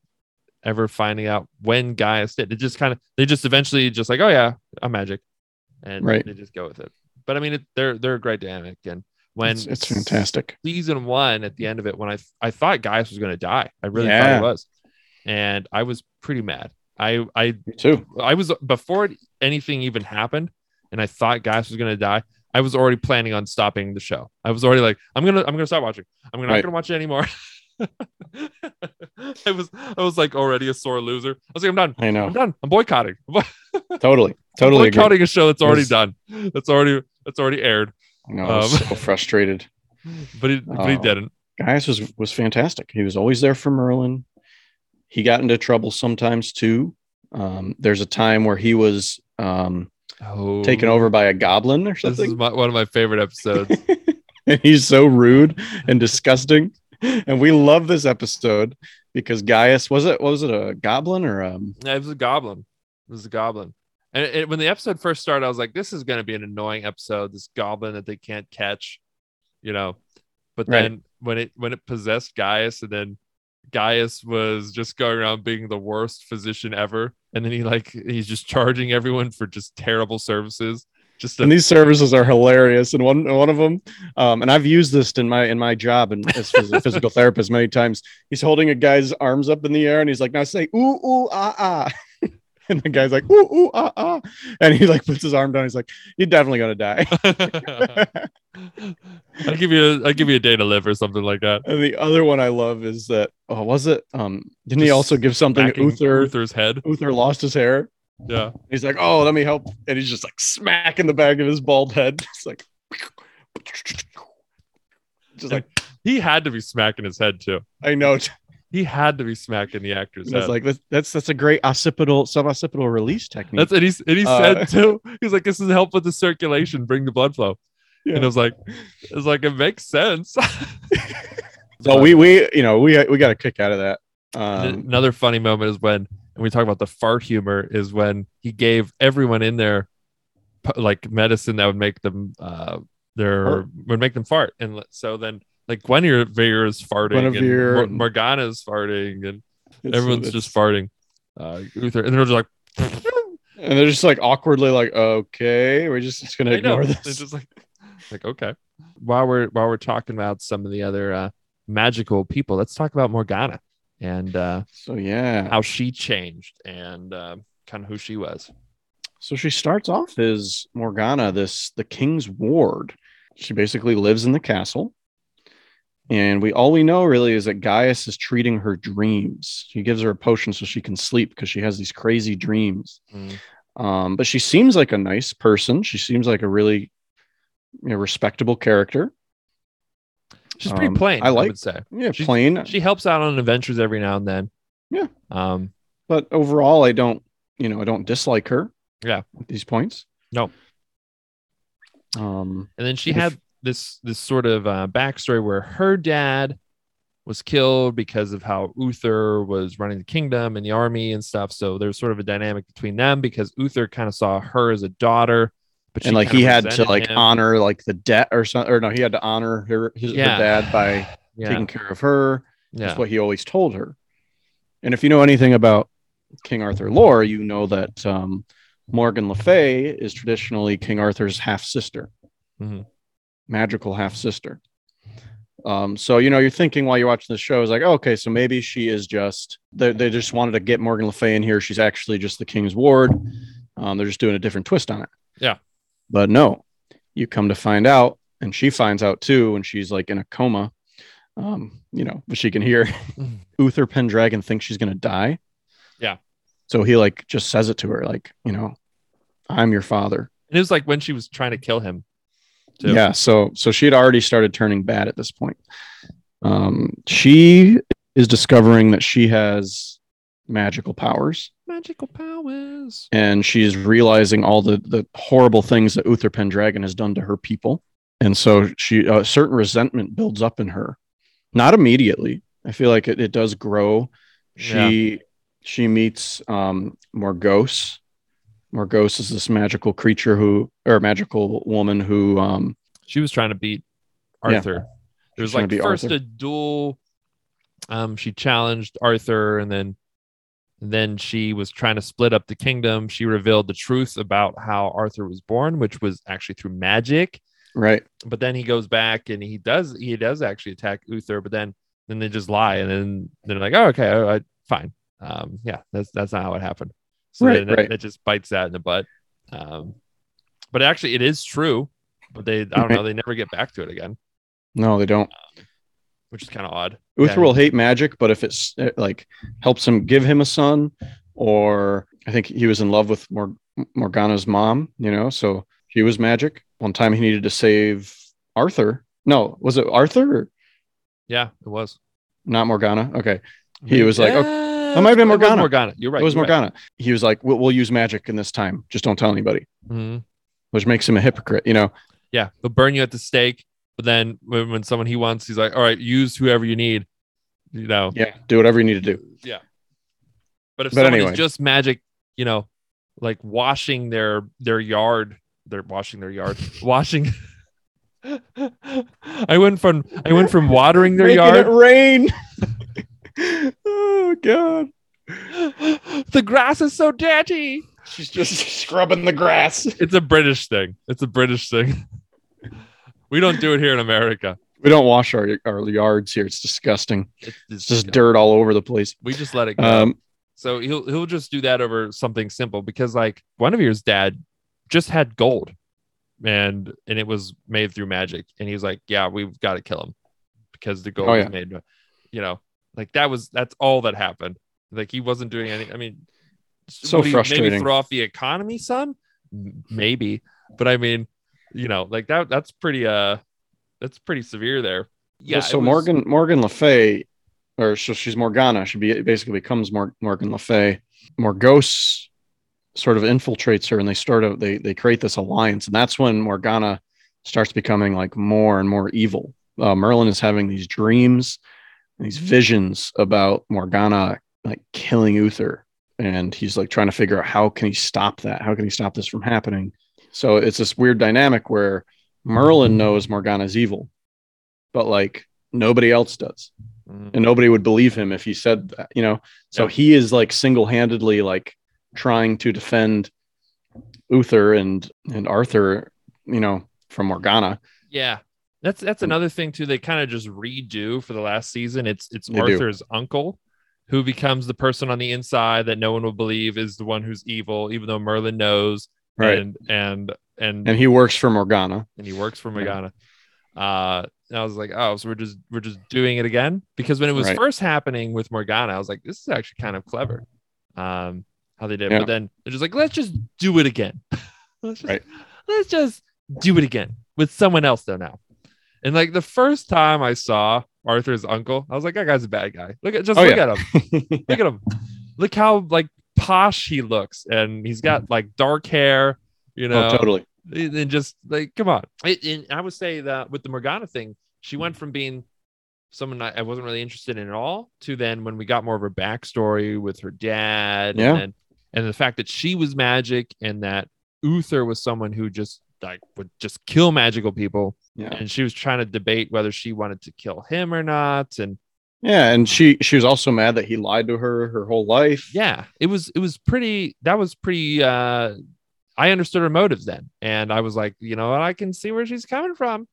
ever finding out when Gaius did. It just kind of they just eventually just like, "Oh yeah, I'm magic," and Right. they just go with it. But I mean, it, they're they're a great dynamic, and when It's, it's fantastic. season one at the end of it when I I thought Gaius was going to die. I really thought Yeah. he was, and I was pretty mad. I I Me too. I was before anything even happened, and I thought Gaius was going to die. I was already planning on stopping the show. I was already like, I'm gonna I'm gonna stop watching. I'm not Right. gonna watch it anymore. (laughs) I was I was like already a sore loser. I was like, I'm done. I know. I'm done. I'm boycotting. (laughs) I'm Totally, totally agree. boycotting a show that's already Yes. done. That's already that's already aired. I know. I was Um, so (laughs) frustrated. But he but he Oh. didn't. Gaius was was fantastic. He was always there for Merlin. He got into trouble sometimes too. Um, there's a time where he was um, Oh, taken over by a goblin or something. This is my, one of my favorite episodes. (laughs) and he's so rude and disgusting. And we love this episode because Gaius was it was it a goblin or um Yeah, it was a goblin. It was a goblin. And it, when the episode first started, I was like, this is going to be an annoying episode. This goblin that they can't catch, you know. But Right. then when it when it possessed Gaius, and then Gaius was just going around being the worst physician ever, and then he like he's just charging everyone for just terrible services. Just and these services are hilarious. And one one of them um, and i've used this in my in my job and as a (laughs) physical therapist many times. He's holding a guy's arms up in the air and he's like now say ooh ooh ah ah (laughs) and the guy's like ooh ooh ah ah and he like puts his arm down he's like you're definitely gonna die (laughs) I'll give you a, I'll give you a day to live or something like that. and the other one i love is that oh was it um didn't he also give something Smacking uther Uther's head. uther lost his hair Yeah. he's like oh let me help and he's just like smacking the back of his bald head (laughs) it's like just like He had to be smacking his head too. I know. He had to be smacking the actor's head. like that's, that's that's a great occipital suboccipital release technique. That's and he and he Uh, said too. (laughs) He's like, "This is help with the circulation, bring the blood flow." Yeah. And it was like, "It's like it makes sense. (laughs) (laughs) so we we you know we we got a kick out of that. Um, Another funny moment is when, and we talk about the fart humor, is when he gave everyone in there like medicine that would make them uh their Fart. would make them fart, and so then like Guinevere is farting, Guinevere and Mor- Morgana's farting, and it's- everyone's it's- just farting. Uh, Uther, and they're just like. (laughs) and they're just like awkwardly like okay we're just, just gonna ignore It's this. just like, (laughs) like okay. While we're while we're talking about some of the other uh, magical people, let's talk about Morgana and uh, So yeah, how she changed and uh, kind of who she was. so she starts off as Morgana, this the king's ward. She basically lives in the castle. And we all we know really is that Gaius is treating her dreams. He gives her a potion so she can sleep because she has these crazy dreams. Um, but she seems like a nice person. She seems like a really you know, respectable character. She's pretty Um, plain. I I, like- would say Yeah, She's- plain. she helps out on adventures every now and then. Yeah. Um. but overall, I don't, you know, I don't dislike her. Yeah. At these points. No. Um, And then she had this this sort of uh, backstory where her dad was killed because of how Uther was running the kingdom and the army and stuff. So there's sort of a dynamic between them because Uther kind of saw her as a daughter, but and like he had to like him. honor like the debt or something, or no, he had to honor her, his her dad by (sighs) yeah, taking care of her. yeah. That's what he always told her. And if you know anything about King Arthur lore, you know that um, Morgan Le Fay is traditionally King Arthur's half sister, Mhm. Magical half sister. Um, so you know, you're thinking while you're watching the show is like, oh, okay, so maybe she is just they, they just wanted to get Morgan Le Fay in here. She's actually just the king's ward. Um, they're just doing a different twist on it. Yeah. But no, you come to find out, and she finds out too, and she's like in a coma. Um, you know, but she can hear. (laughs) Uther Pendragon thinks she's gonna die. Yeah. So he like just says it to her, like, you know, I'm your father. And it was like when she was trying to kill him. Too. Yeah. So so she had already started turning bad at this point. Um, she is discovering that she has magical powers. Magical powers. and she's realizing all the the horrible things that Uther Pendragon has done to her people, and so she a certain resentment builds up in her. Not immediately. I feel like it, it does grow. She she meets um Morgause. Morgause is this magical creature who or magical woman who um She was trying to beat Yeah. Arthur. There was like first Arthur. a duel. Um, she challenged Arthur, and then then she was trying to split up the kingdom. She revealed the truth about how Arthur was born, which was actually through magic. right But then he goes back and he does he does actually attack Uther, but then then they just lie, and then they're like, oh, okay, all right, fine. Um, yeah, that's that's not how it happened. So Right, then that, right. that just bites that in the butt. Um, but actually, it is true. But they, I don't know, they never get back to it again, no they don't which is kind of odd. Uther Yeah. will hate magic, but if it's uh, like helps him give him a son, or I think he was in love with Mor- Morgana's mom, you know, so he was magic. One time he needed to save Arthur. No, was it Arthur or Yeah, it was. not Morgana? Okay, He was like, okay, that might have been Morgana. Morgana. You're right. it was you're right. Morgana. He was like, we'll, we'll use magic in this time. Just don't tell anybody, Mhm. which makes him a hypocrite, you know? Yeah, they'll burn you at the stake. But then when, when someone he wants, he's like, all right, use whoever you need. You know. Yeah, do whatever you need to do. Yeah. But if But someone anyway. is just magic, you know, like washing their their yard, they're washing their yard, (laughs) washing. (laughs) I went from I went from watering their Making yard. it rain. (laughs) oh God, the grass is so dirty. she's just scrubbing the grass. It's a British thing. It's a British thing. we don't do it here in America. We don't wash our our yards here. It's disgusting. It's, It's just dirt all over the place. We just let it go. Um, So he'll he'll just do that over something simple because like Guinevere's dad just had gold, and and it was made through magic, and he was like, yeah, we've got to kill him because the gold Oh, was made, you know, like that was that's all that happened. Like he wasn't doing anything. I mean, So he Maybe throw off the economy, son. Maybe, but I mean, you know, like that that's pretty uh that's pretty severe there. Yeah. so was- Morgan Morgan Le Fay, or so she's Morgana. She be, basically becomes Mor- Morgan Le Fay. Morgause sort of infiltrates her, and they start a, they they create this alliance, and that's when Morgana starts becoming like more and more evil. Uh, Merlin is having these dreams, these visions about Morgana like killing Uther, and he's like trying to figure out how can he stop that? How can he stop this from happening? So it's this weird dynamic where Merlin knows Morgana's evil, but like nobody else does Mhm. and nobody would believe him if he said that you know so Yeah. he is like single-handedly like trying to defend uther and and arthur you know from morgana Yeah. That's that's another thing too. They kind of just redo for the last season. It's it's They do. Arthur's uncle who becomes the person on the inside that no one will believe is the one who's evil, even though Merlin knows. Right. And and and and he works for morgana and he works for Yeah. Morgana. Uh and I was like, oh, so we're just we're just doing it again. Because when it was Right. first happening with Morgana, I was like, this is actually kind of clever. Um how they did. it. Yeah. But then they're just like, let's just do it again. (laughs) let's just Right. let's just do it again with someone else though now. And like the first time I saw Arthur's uncle, I was like, that guy's a bad guy. Look at just Oh, look yeah. at him. (laughs) Look at him. Look how like posh he looks. And he's got mm-hmm. like dark hair, you oh, know. oh totally And just like, come on. And I would say that with the Morgana thing, she went from being someone I wasn't really interested in at all to then when we got more of her backstory with her dad Yeah. and then, and the fact that she was magic and that Uther was someone who just like would just kill magical people. Yeah. And she was trying to debate whether she wanted to kill him or not. And yeah and she she was also mad that he lied to her her whole life. Yeah it was it was pretty that was pretty uh i understood her motives then. And i was like you know what? I can see where she's coming from.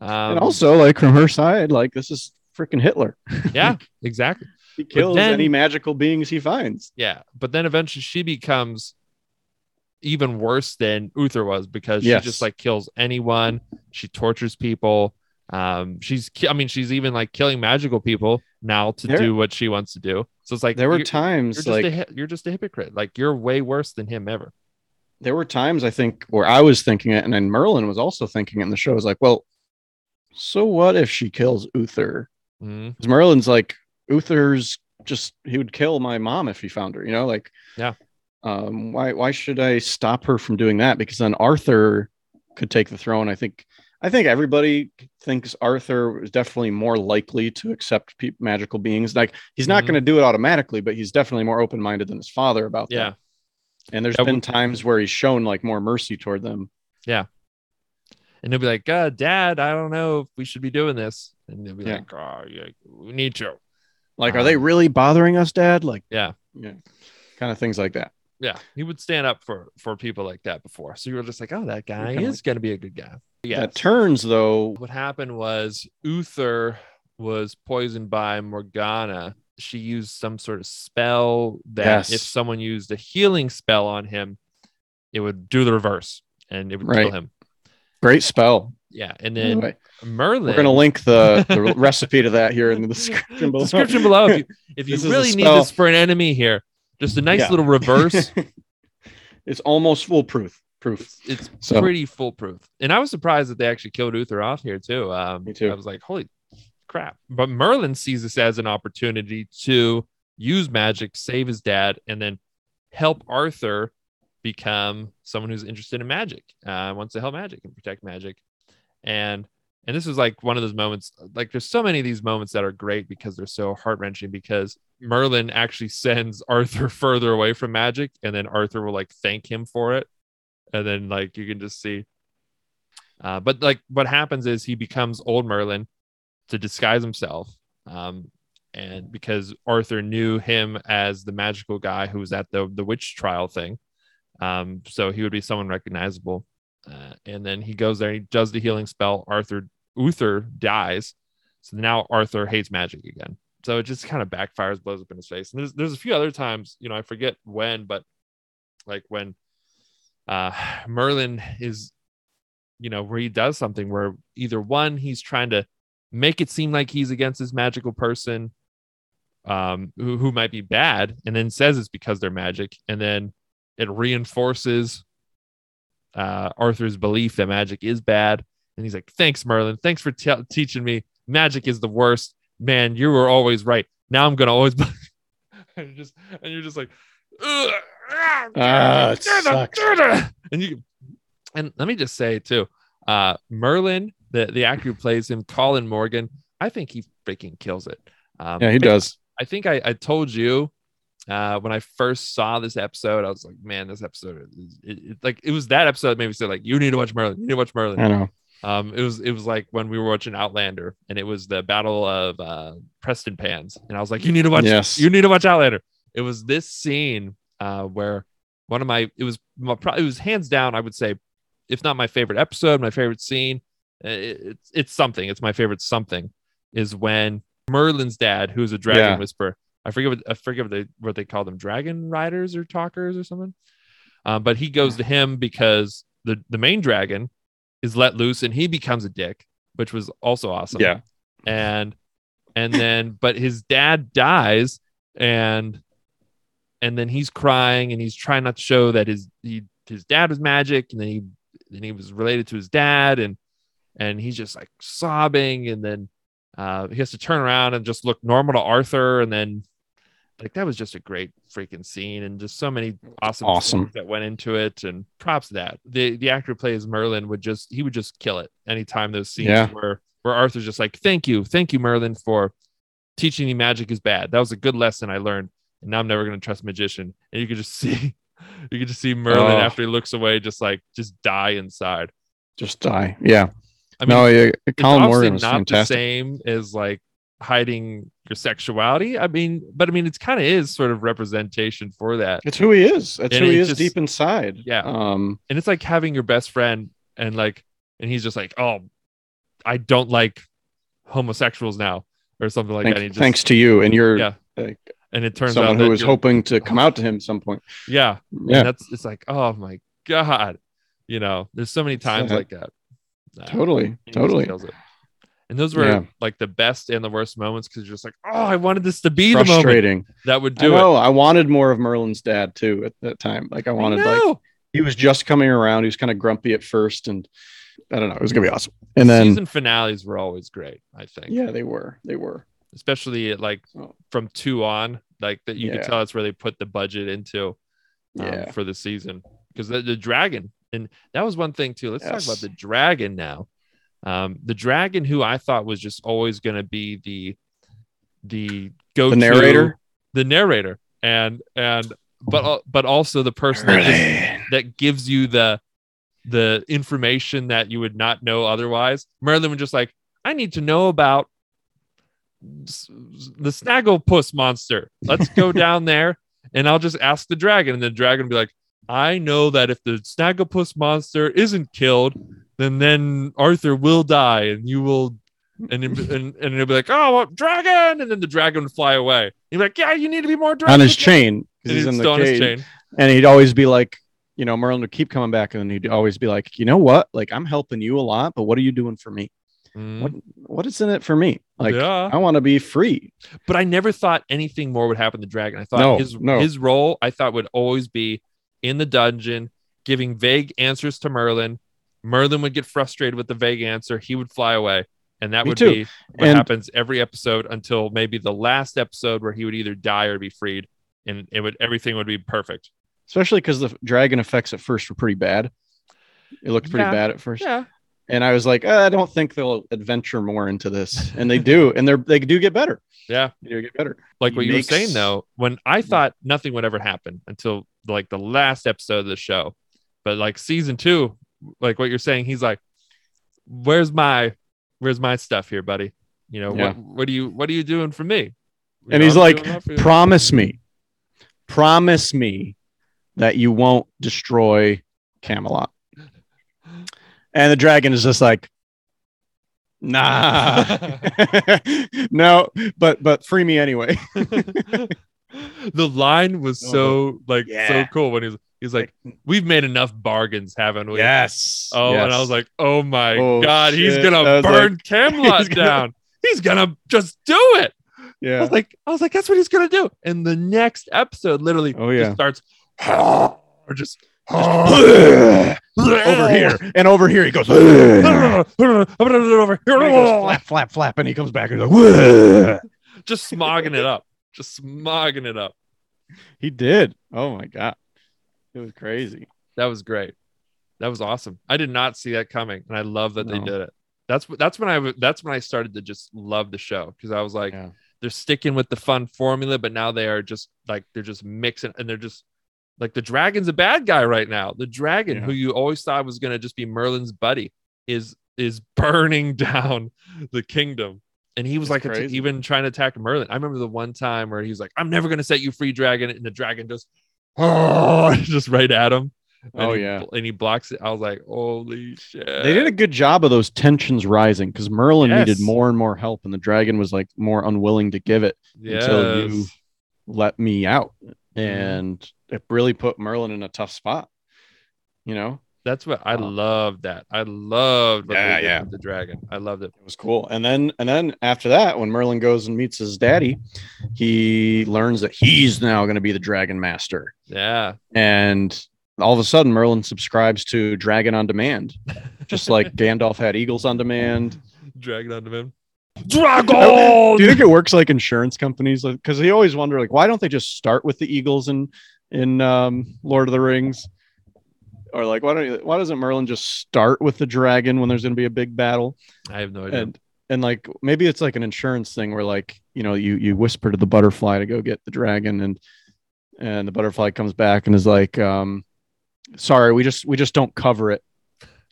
Um and also like from her side like this is freaking hitler. (laughs) Yeah exactly. He kills then- any magical beings he finds. Yeah but then eventually she becomes even worse than uther was because Yes. she just like kills anyone she tortures people um she's i mean she's even like killing magical people now to There- do what she wants to do so it's like there were times you're just like a, you're just a hypocrite like you're way worse than him ever there were times I think where I was thinking it, and then Merlin was also thinking it in the show. Is like, well, so what if she kills Uther? Because Merlin's like, Uther's just he would kill my mom if he found her. You know, like Yeah. Um, why why should I stop her from doing that? Because then Arthur could take the throne. I think I think everybody thinks Arthur is definitely more likely to accept pe- magical beings. Like he's not Mhm. going to do it automatically, but he's definitely more open minded than his father about that. Yeah. And there's That been would- times where he's shown like more mercy toward them. Yeah. And they'll be like, uh, Dad, I don't know if we should be doing this. And they'll be Yeah. like, oh, yeah, we need to. Like, are they Um, really bothering us, Dad? Like, Yeah. yeah, kind of things like that. Yeah. He would stand up for for people like that before. So you were just like, oh, that guy is going to be a good guy. Yeah. Turns though. what happened was Uther was poisoned by Morgana. She used some sort of spell that Yes. if someone used a healing spell on him, it would do the reverse and it would kill him. Great spell. Yeah. And then way. Merlin. We're gonna link the, the (laughs) recipe to that here in the description (laughs) below. description below. If you, if (laughs) you This is a really need this for an enemy here, just a nice Yeah. little reverse. (laughs) it's almost foolproof. Proof. it's it's So- pretty foolproof. And I was surprised that they actually killed Uther off here too. Um, Me too. I was like, holy crap! But Merlin sees this as an opportunity to use magic, save his dad, and then help Arthur become someone who's interested in magic. Uh, wants to help magic and protect magic. And and this was like one of those moments. Like there's so many of these moments that are great because they're so heart wrenching. Because Merlin actually sends (laughs) Arthur further away from magic, and then Arthur will like thank him for it and then like you can just see uh, but like what happens is he becomes old merlin to disguise himself um, and because arthur knew him as the magical guy who was at the the witch trial thing um, so he would be someone recognizable uh, and then he goes there he does the healing spell. Arthur uther dies. So now arthur hates magic again. So it just kind of backfires blows up in his face. And there's there's a few other times you know i forget when but like when uh (sighs) merlin is you know where he does something where either one he's trying to make it seem like he's against this magical person um who, who might be bad and then says it's because they're magic. And then it reinforces uh arthur's belief that magic is bad. And he's like thanks merlin. Thanks for te- teaching me magic is the worst. Man you were always right. Now i'm gonna always (laughs) and you're just and you're just like "Ugh, ah, Ah, sucks. and you and let me just say too uh merlin the the actor who plays him colin morgan i think he freaking kills it. Um, Yeah, he does. i think i, I told you uh when i first saw this episode i was like man this episode is it, it, like it was that episode that made me say like you need to watch merlin you need to watch merlin I know. um, it was it was like when we were watching Outlander, and it was the Battle of uh, Preston Pans, and I was like, "You need to watch, Yes. you need to watch Outlander." It was this scene uh, where one of my it was my, it was hands down, I would say, if not my favorite episode, my favorite scene. uh, It, it's it's something. It's my favorite something. Is when Merlin's dad, who's a dragon Yeah. whisperer, I forget what I forget what they what they call them, dragon riders or talkers or something. Um, but he goes to him because the the main dragon is let loose and he becomes a dick, which was also awesome. Yeah. And and then but his dad dies and and then he's crying and he's trying not to show that his he his dad was magic and then he then he was related to his dad and and he's just like sobbing and then uh he has to turn around and just look normal to Arthur and then like that was just a great freaking scene and just so many awesome, Awesome. that went into it and props to that the the actor who plays merlin would just he would just kill it anytime those scenes Yeah. where where arthur's just like thank you thank you merlin for teaching me magic is bad that was a good lesson i learned and now i'm never going to trust a magician and you could just (laughs) see you could just see merlin Oh. after he looks away just like just die inside Just die. Yeah. i mean no, yeah, Colin Morgan was not fantastic. the same as like hiding your sexuality i mean but i mean it's kind of is sort of representation for that It's who he is. That's And who he is just- deep inside. Yeah. Um. and it's like having your best friend and like and he's just like oh i don't like homosexuals now or something like thanks, that and, he just, thanks to you and you're Yeah. like, and it turns someone out who was hoping to come out to him at some point. yeah and Yeah. that's it's like oh my god you know there's so many times Sad. like that Uh, Totally. Totally. It. and those were Yeah. like the best and the worst moments because you're just like oh i wanted this to be the moment that would I do it know. I wanted more of Merlin's dad too at that time. Like I wanted I like he was just coming around. He was kind of grumpy at first, and I don't know. It was gonna be awesome. And then season finales were always great i think yeah, they were. They were. especially at like Oh. from two on, like that you Yeah. could tell that's where they put the budget into um, Yeah. for the season because the, the dragon and that was one thing too. Let's talk about the dragon now. Um, the dragon who I thought was just always going to be the the go The narrator? the narrator, and and but al- but also the person that just that gives you the the information that you would not know otherwise. Merlin was just like, I need to know about the Snagglepuss monster. Let's go (laughs) down there and I'll just ask the dragon. And the dragon be like, I know that if the Snagglepuss monster isn't killed, then then Arthur will die and you will and and, and, it'll be like, oh, well, dragon, and then the dragon would fly away. You'd be like, yeah, you need to be more dragon. on his chain. He's he's in the still on his cage. chain. And he'd always be like, you know, Merlin would keep coming back, and he'd always be like, you know what? Like, I'm helping you a lot, but what are you doing for me? Mm, What what is in it for me? Like, yeah. I want to be free. but I never thought anything more would happen to Dragon. I thought No, his no. his role I thought would always be in the dungeon, giving vague answers to Merlin. Merlin would get frustrated with the vague answer. He would fly away, and that Me would too. be what And- happens every episode until maybe the last episode where he would either die or be freed, and it would everything would be perfect. Especially because the dragon effects at first were pretty bad. It looked pretty Yeah. bad at first. Yeah, And I was like, "Uh, I don't think they'll adventure more into this. And they do, and they're they do get better. yeah. They do get better. Like He what you makes- were saying though, when I thought nothing would ever happen until like the last episode of the show, but like season two, like what you're saying, he's like, "Where's my, where's my stuff here, buddy? You know Yeah. what? What are you, what are you doing for me?" You And know, he's I'm like, doing enough for you." Promise me, promise me that you won't destroy Camelot. And the dragon is just like, nah, (laughs) no, but but free me anyway. (laughs) the line was (laughs) so like so cool when he's he's like, "We've made enough bargains, haven't we?" Yes. Oh, and I was like, "Oh my Oh, god, he's shit. I gonna burn like, (laughs) Camelot he's gonna- down. He's gonna just do it." Yeah. I was like, I was like, that's what he's gonna do. And the next episode literally Oh, yeah. just starts or (laughs) just (laughs) over here and over here he goes over flap flap flap and he comes back and he's like just smogging it up. Just smogging it up. he did oh my god it was crazy That was great. That was awesome. I did not see that coming, and I love that they did it. That's that's when I that's when I started to just love the show because I was like, Yeah. they're sticking with the fun formula, but now they are just like they're just mixing and they're just like the dragon's a bad guy right now. The dragon, Yeah. who you always thought was gonna just be Merlin's buddy, is is burning (laughs) down the kingdom. And he was It's like att- even trying to attack Merlin. I remember the one time where he was like, "I'm never gonna set you free, dragon," and the dragon just, oh, (laughs) just right at him. And Oh, he- yeah. and he blocks it. I was like, "Holy shit!" they did a good job of those tensions rising because merlin needed more and more help and the dragon was like more unwilling to give it until you let me out Mm-hmm. and it really put merlin in a tough spot you know That's what I loved. That I loved what Yeah, yeah. the dragon. I loved it. It was cool. And then and then after that, when Merlin goes and meets his daddy, he learns that he's now going to be the dragon master. Yeah, And all of a sudden, Merlin subscribes to Dragon on Demand, just like (laughs) Gandalf had Eagles on Demand. dragon on him. Do you think it works like insurance companies? Because he always wonder, like, why don't they just start with the Eagles in in um, Lord of the Rings? Or like, why don't you, why doesn't Merlin just start with the dragon when there's going to be a big battle? I have no idea. and and like maybe it's like an insurance thing where like you know you you whisper to the butterfly to go get the dragon and and the butterfly comes back and is like um sorry we just we just don't cover it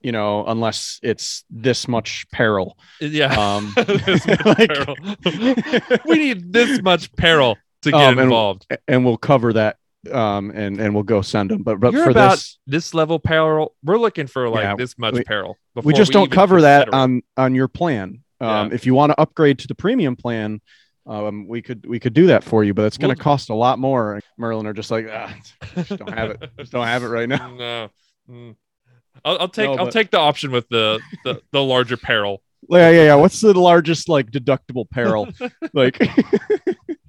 you know unless it's this much peril yeah, um (laughs) (laughs) like- peril. (laughs) we need this much peril to get Um, and- involved. and we'll cover that um and and we'll go send them but but You're for about this This level peril, we're looking for like Yeah, this much we- peril. we just don't cover that on on your plan um Yeah. if you want to upgrade to the premium plan um we could we could do that for you but it's going to We'll- cost a lot more merlin are just like ah, just don't have it just don't have it right now (laughs) no. Mm. I'll, I'll take No, I'll take the option with the the, the larger peril. (laughs) yeah yeah yeah what's the largest like deductible peril (laughs) like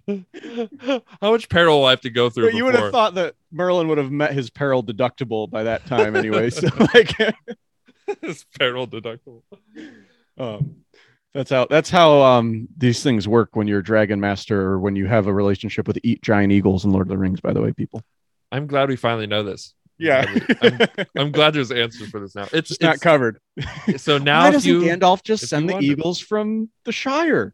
(laughs) How much peril will I have to go through? you would have thought that merlin would have met his peril deductible by that time anyway so (laughs) like (laughs) this peril deductible. um That's how that's how um these things work when you're Dragon Master or when you have a relationship with eat giant eagles in Lord of the Rings, by the way, people. I'm glad we finally know this. Yeah. I'm, I'm glad there's answers for this now. It's, It's not covered. so now Why if doesn't you Gandalf just send the wonder- eagles from the Shire?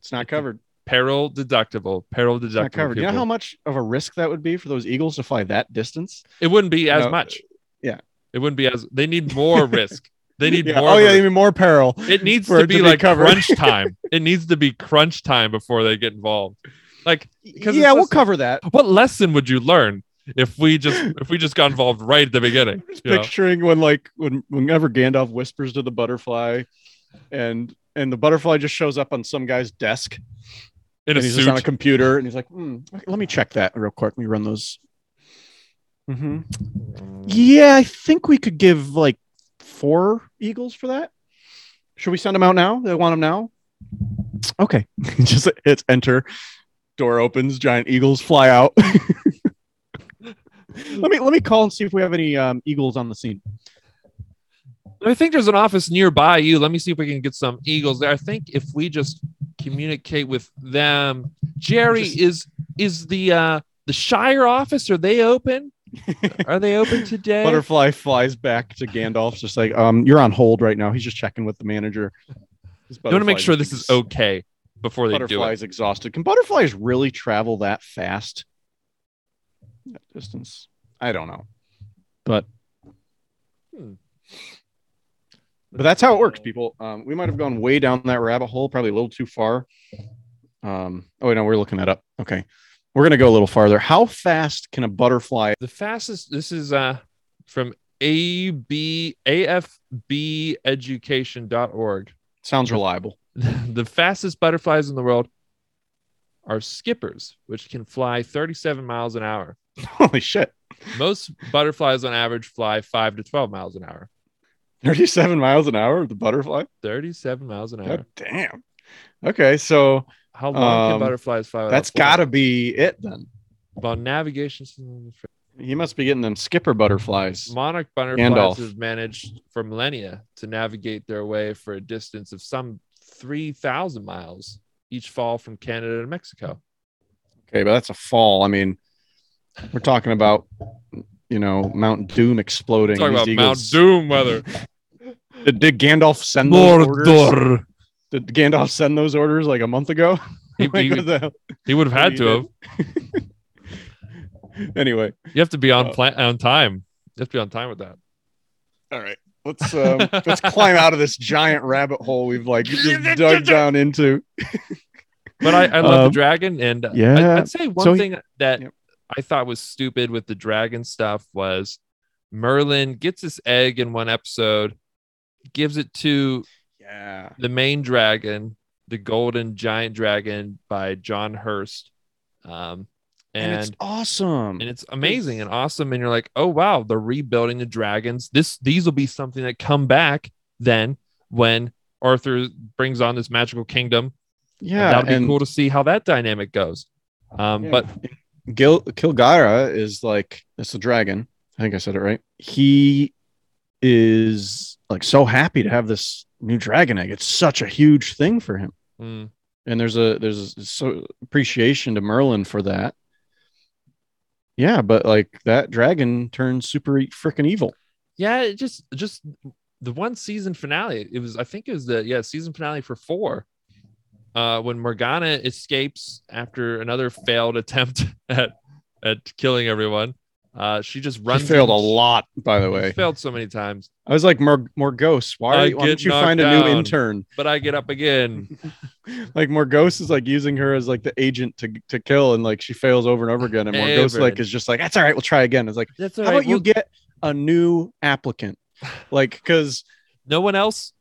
It's not covered. Peril deductible, peril not deductible. covered. You know how much of a risk that would be for those eagles to fly that distance? it wouldn't be as No, uh, much. yeah. It wouldn't be as they need more (laughs) risk. They need Yeah. more. Oh yeah, even more peril. It needs to be to be like covered. crunch (laughs) time. it needs to be crunch time before they get involved. Like, Yeah, we'll cover that. what lesson would you learn if we just if we just got involved right at the beginning? (laughs) You know? picturing when like when whenever Gandalf whispers to the butterfly, and and the butterfly just shows up on some guy's desk, In a and he's just on a computer, and he's like, hmm, "Let me check that real quick. Let me run those." hmm Yeah, I think we could give like four eagles for that. Should we send them out now? They want them now. Okay, (laughs) just hits enter. Door opens. Giant eagles fly out. (laughs) (laughs) let me let me call and see if we have any um, eagles on the scene. I think there's an office nearby you. Let me see if we can get some eagles there. I think if we just communicate with them, Jerry Just- is is the uh the Shire office. Are they open? (laughs) Are they open today? Butterfly flies back to Gandalf, just like, um, you're on hold right now. He's just checking with the manager. You want to make sure this is okay before they do Butterfly it. is exhausted. Can butterflies really travel that fast? That distance, I don't know, but Hmm. But that's how it works, people. Um, we might have gone way down that rabbit hole, probably a little too far. Um, oh wait, no, we're looking that up. Okay, we're gonna go a little farther. How fast can a butterfly? The fastest. This is uh from AB AFBeducation.org. Sounds reliable. (laughs) the fastest butterflies in the world are skippers, which can fly 37 miles an hour. (laughs) Holy shit! Most butterflies on average fly 5 to 12 miles an hour. Thirty-seven miles an hour. The butterfly. 37 miles an hour. God damn. Okay, so How long can Um, butterflies fly? that's flying? got to be it then. Well, navigation He must be getting them skipper butterflies. monarch butterflies Gandalf. have managed for millennia to navigate their way for a distance of some 3,000 miles each fall from Canada to Mexico. Okay, but that's a fall. I mean, we're talking about you know Mount Doom exploding. Talking about Mount Doom weather. (laughs) Did, did Gandalf send those orders? Did Gandalf send those orders like a month ago? He, (laughs) Like, he- the he would have had He to have. (laughs) Anyway, You have to be on Uh, plan on time. You have to be on time with that. all right. Let's um, let's climb out of this giant rabbit hole we've like (laughs) just dug down into. But I, I love the Um, dragon, and yeah. I, would say one So he- thing that Yep. I thought was stupid with the dragon stuff was Merlin gets his egg in one episode, gives it to Yeah. the main dragon, the golden giant dragon by John Hurt. Um, And, and it's awesome. and it's amazing and awesome. And you're like, oh wow, they're rebuilding the dragons. This these will be something that come back then when Arthur brings on this magical kingdom. Yeah, that'll be and cool to see how that dynamic goes. Um, Yeah. but Gil Kilgharrah is like it's a dragon. I think I said it right. He is like so happy to have this new dragon egg. It's such a huge thing for him. mm, And there's a there's a so appreciation to Merlin for that. Yeah, but like that dragon turns super freaking evil. yeah, it just just the one season finale. It was I think it was the yeah season finale for four. Uh, when Morgana escapes after another failed attempt (laughs) at at killing everyone, uh, she just runs. failed a lot, by the way. failed so many times, I was like, more Morgause. Why, are you, why don't you find a new intern? but I get up again. (laughs) like Morgause is like using her as like the agent to to kill, and like she fails over and over again. And Morgause like is just like, that's all right, we'll try again. It's like, That's how about you get a new applicant? (sighs) Like, because no one else?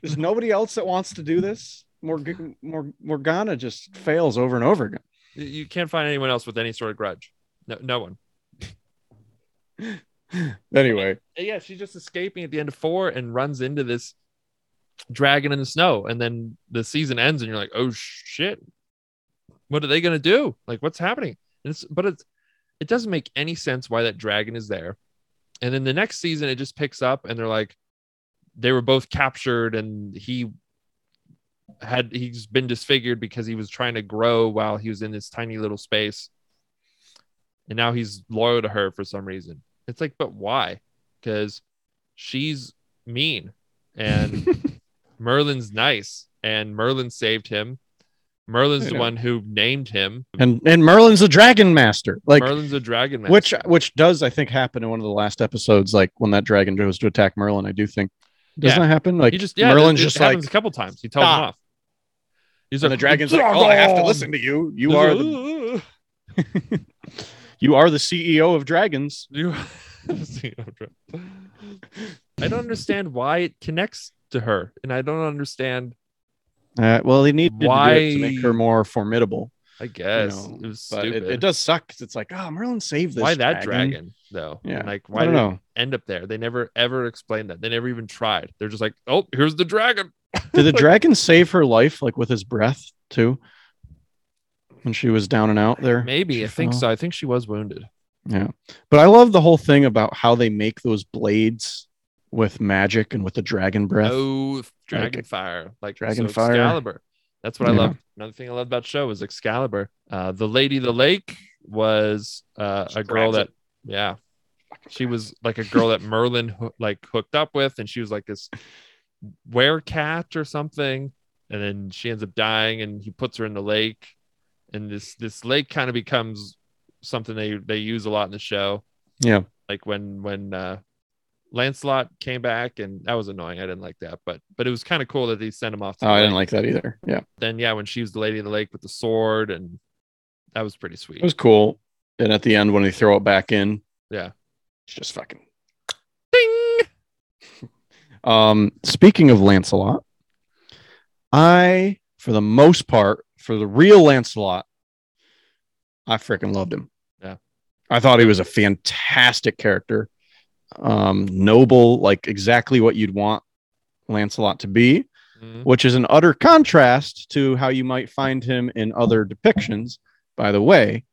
there's nobody else that wants to do this. Morg- Mor- Morgana just fails over and over again. You- You can't find anyone else with any sort of grudge. No, no one. (laughs) Anyway, yeah, she's just escaping at the end of four and runs into this dragon in the snow. And then the season ends, and you're like, oh shit, what are they gonna do? Like, what's happening? And it's but it's it doesn't make any sense why that dragon is there. And then the next season, it just picks up, and they're like, they were both captured, and he had he's been disfigured because he was trying to grow while he was in this tiny little space. And now he's loyal to her for some reason. It's like, but why? Because she's mean and (laughs) Merlin's nice and Merlin saved him. Merlin's the one who named him. and and Merlin's a dragon master. Like Merlin's a dragon master. which which does I think happen in one of the last episodes, like when that dragon goes to attack Merlin. I do think doesn't Yeah. that happen? Like he just yeah, Merlin's it, it just like happens a couple times. He tells him off. He's and the dragon's like, Oh, I have to listen to you. You are the (laughs) (laughs) you are the CEO of dragons. You. (laughs) I don't understand why it connects to her, and I don't understand. Uh, well, they need to, do it to make her more formidable. I guess know, it was But stupid. it, it does suck because it's like, oh, Merlin saved this. why that dragon though? Yeah, And, like why don't did know. it end up there? They never ever explained that. They never even tried. They're just like, oh, here's the dragon. Did the (laughs) dragon save her life, like with his breath too? When she was down and out there, Maybe She I think fell. so. I think she was wounded. Yeah. But I love the whole thing about how they make those blades with magic and with the dragon breath. Oh, dragon fire, like Dragon so fire. Excalibur. That's what I love. Another thing I love about the show is Excalibur. Uh, the Lady of the Lake was uh, a girl that, yeah, she was like a girl that (laughs) Merlin like hooked up with, and she was like this werecat or something. And then she ends up dying, and he puts her in the lake, and this this lake kind of becomes something they they use a lot in the show Yeah. like when when uh Lancelot came back and that was annoying. I didn't like that, but but it was kind of cool that they sent him off. To Oh, I didn't like that either. Yeah. Then yeah, when she was the lady of the lake with the sword, and that was pretty sweet. It was cool. And at the end, when they throw it back in, Yeah. it's just fucking. Ding! (laughs) Um, speaking of Lancelot, I, for the most part, for the real Lancelot, I freaking loved him. Yeah. I thought he was a fantastic character. Um, noble, like exactly what you'd want Lancelot to be, Mhm. which is an utter contrast to how you might find him in other depictions, by the way.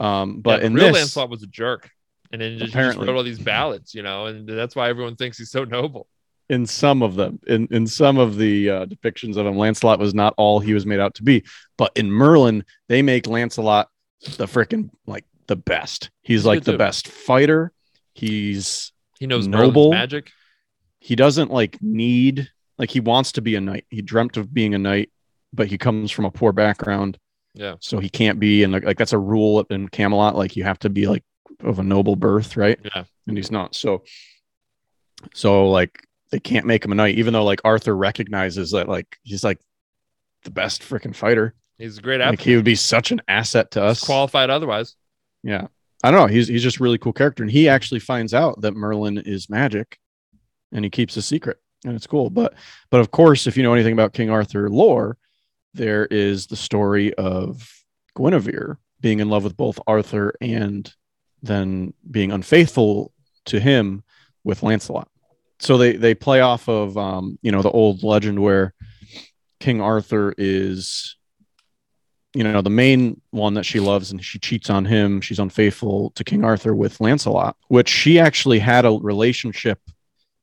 Um, but Yeah, in real this, Lancelot was a jerk, and then just, just wrote all these ballads, you know, and that's why everyone thinks he's so (laughs) noble. In some of them in in some of the uh, depictions of him lancelot was not all he was made out to be but in merlin they make lancelot the freaking like the best he's like the too. best fighter he's He knows Noble. Merlin's magic. he doesn't like need like he wants to be a knight he dreamt of being a knight but he comes from a poor background Yeah. so he can't be and like, like that's a rule in camelot like you have to be like of a noble birth right Yeah. and he's not so so like they can't make him a knight even though like arthur recognizes that like he's like the best freaking fighter. He's a great like he would be such an asset to us. Qualified otherwise. yeah. I don't know. He's he's just a really cool character and he actually finds out that merlin is magic and he keeps a secret and it's cool. But but of course if you know anything about king arthur lore there is the story of guinevere being in love with both arthur and then being unfaithful to him with lancelot so they they play off of um you know the old legend where king arthur is you know the main one that she loves and she cheats on him. She's unfaithful to king arthur with lancelot which she actually had a relationship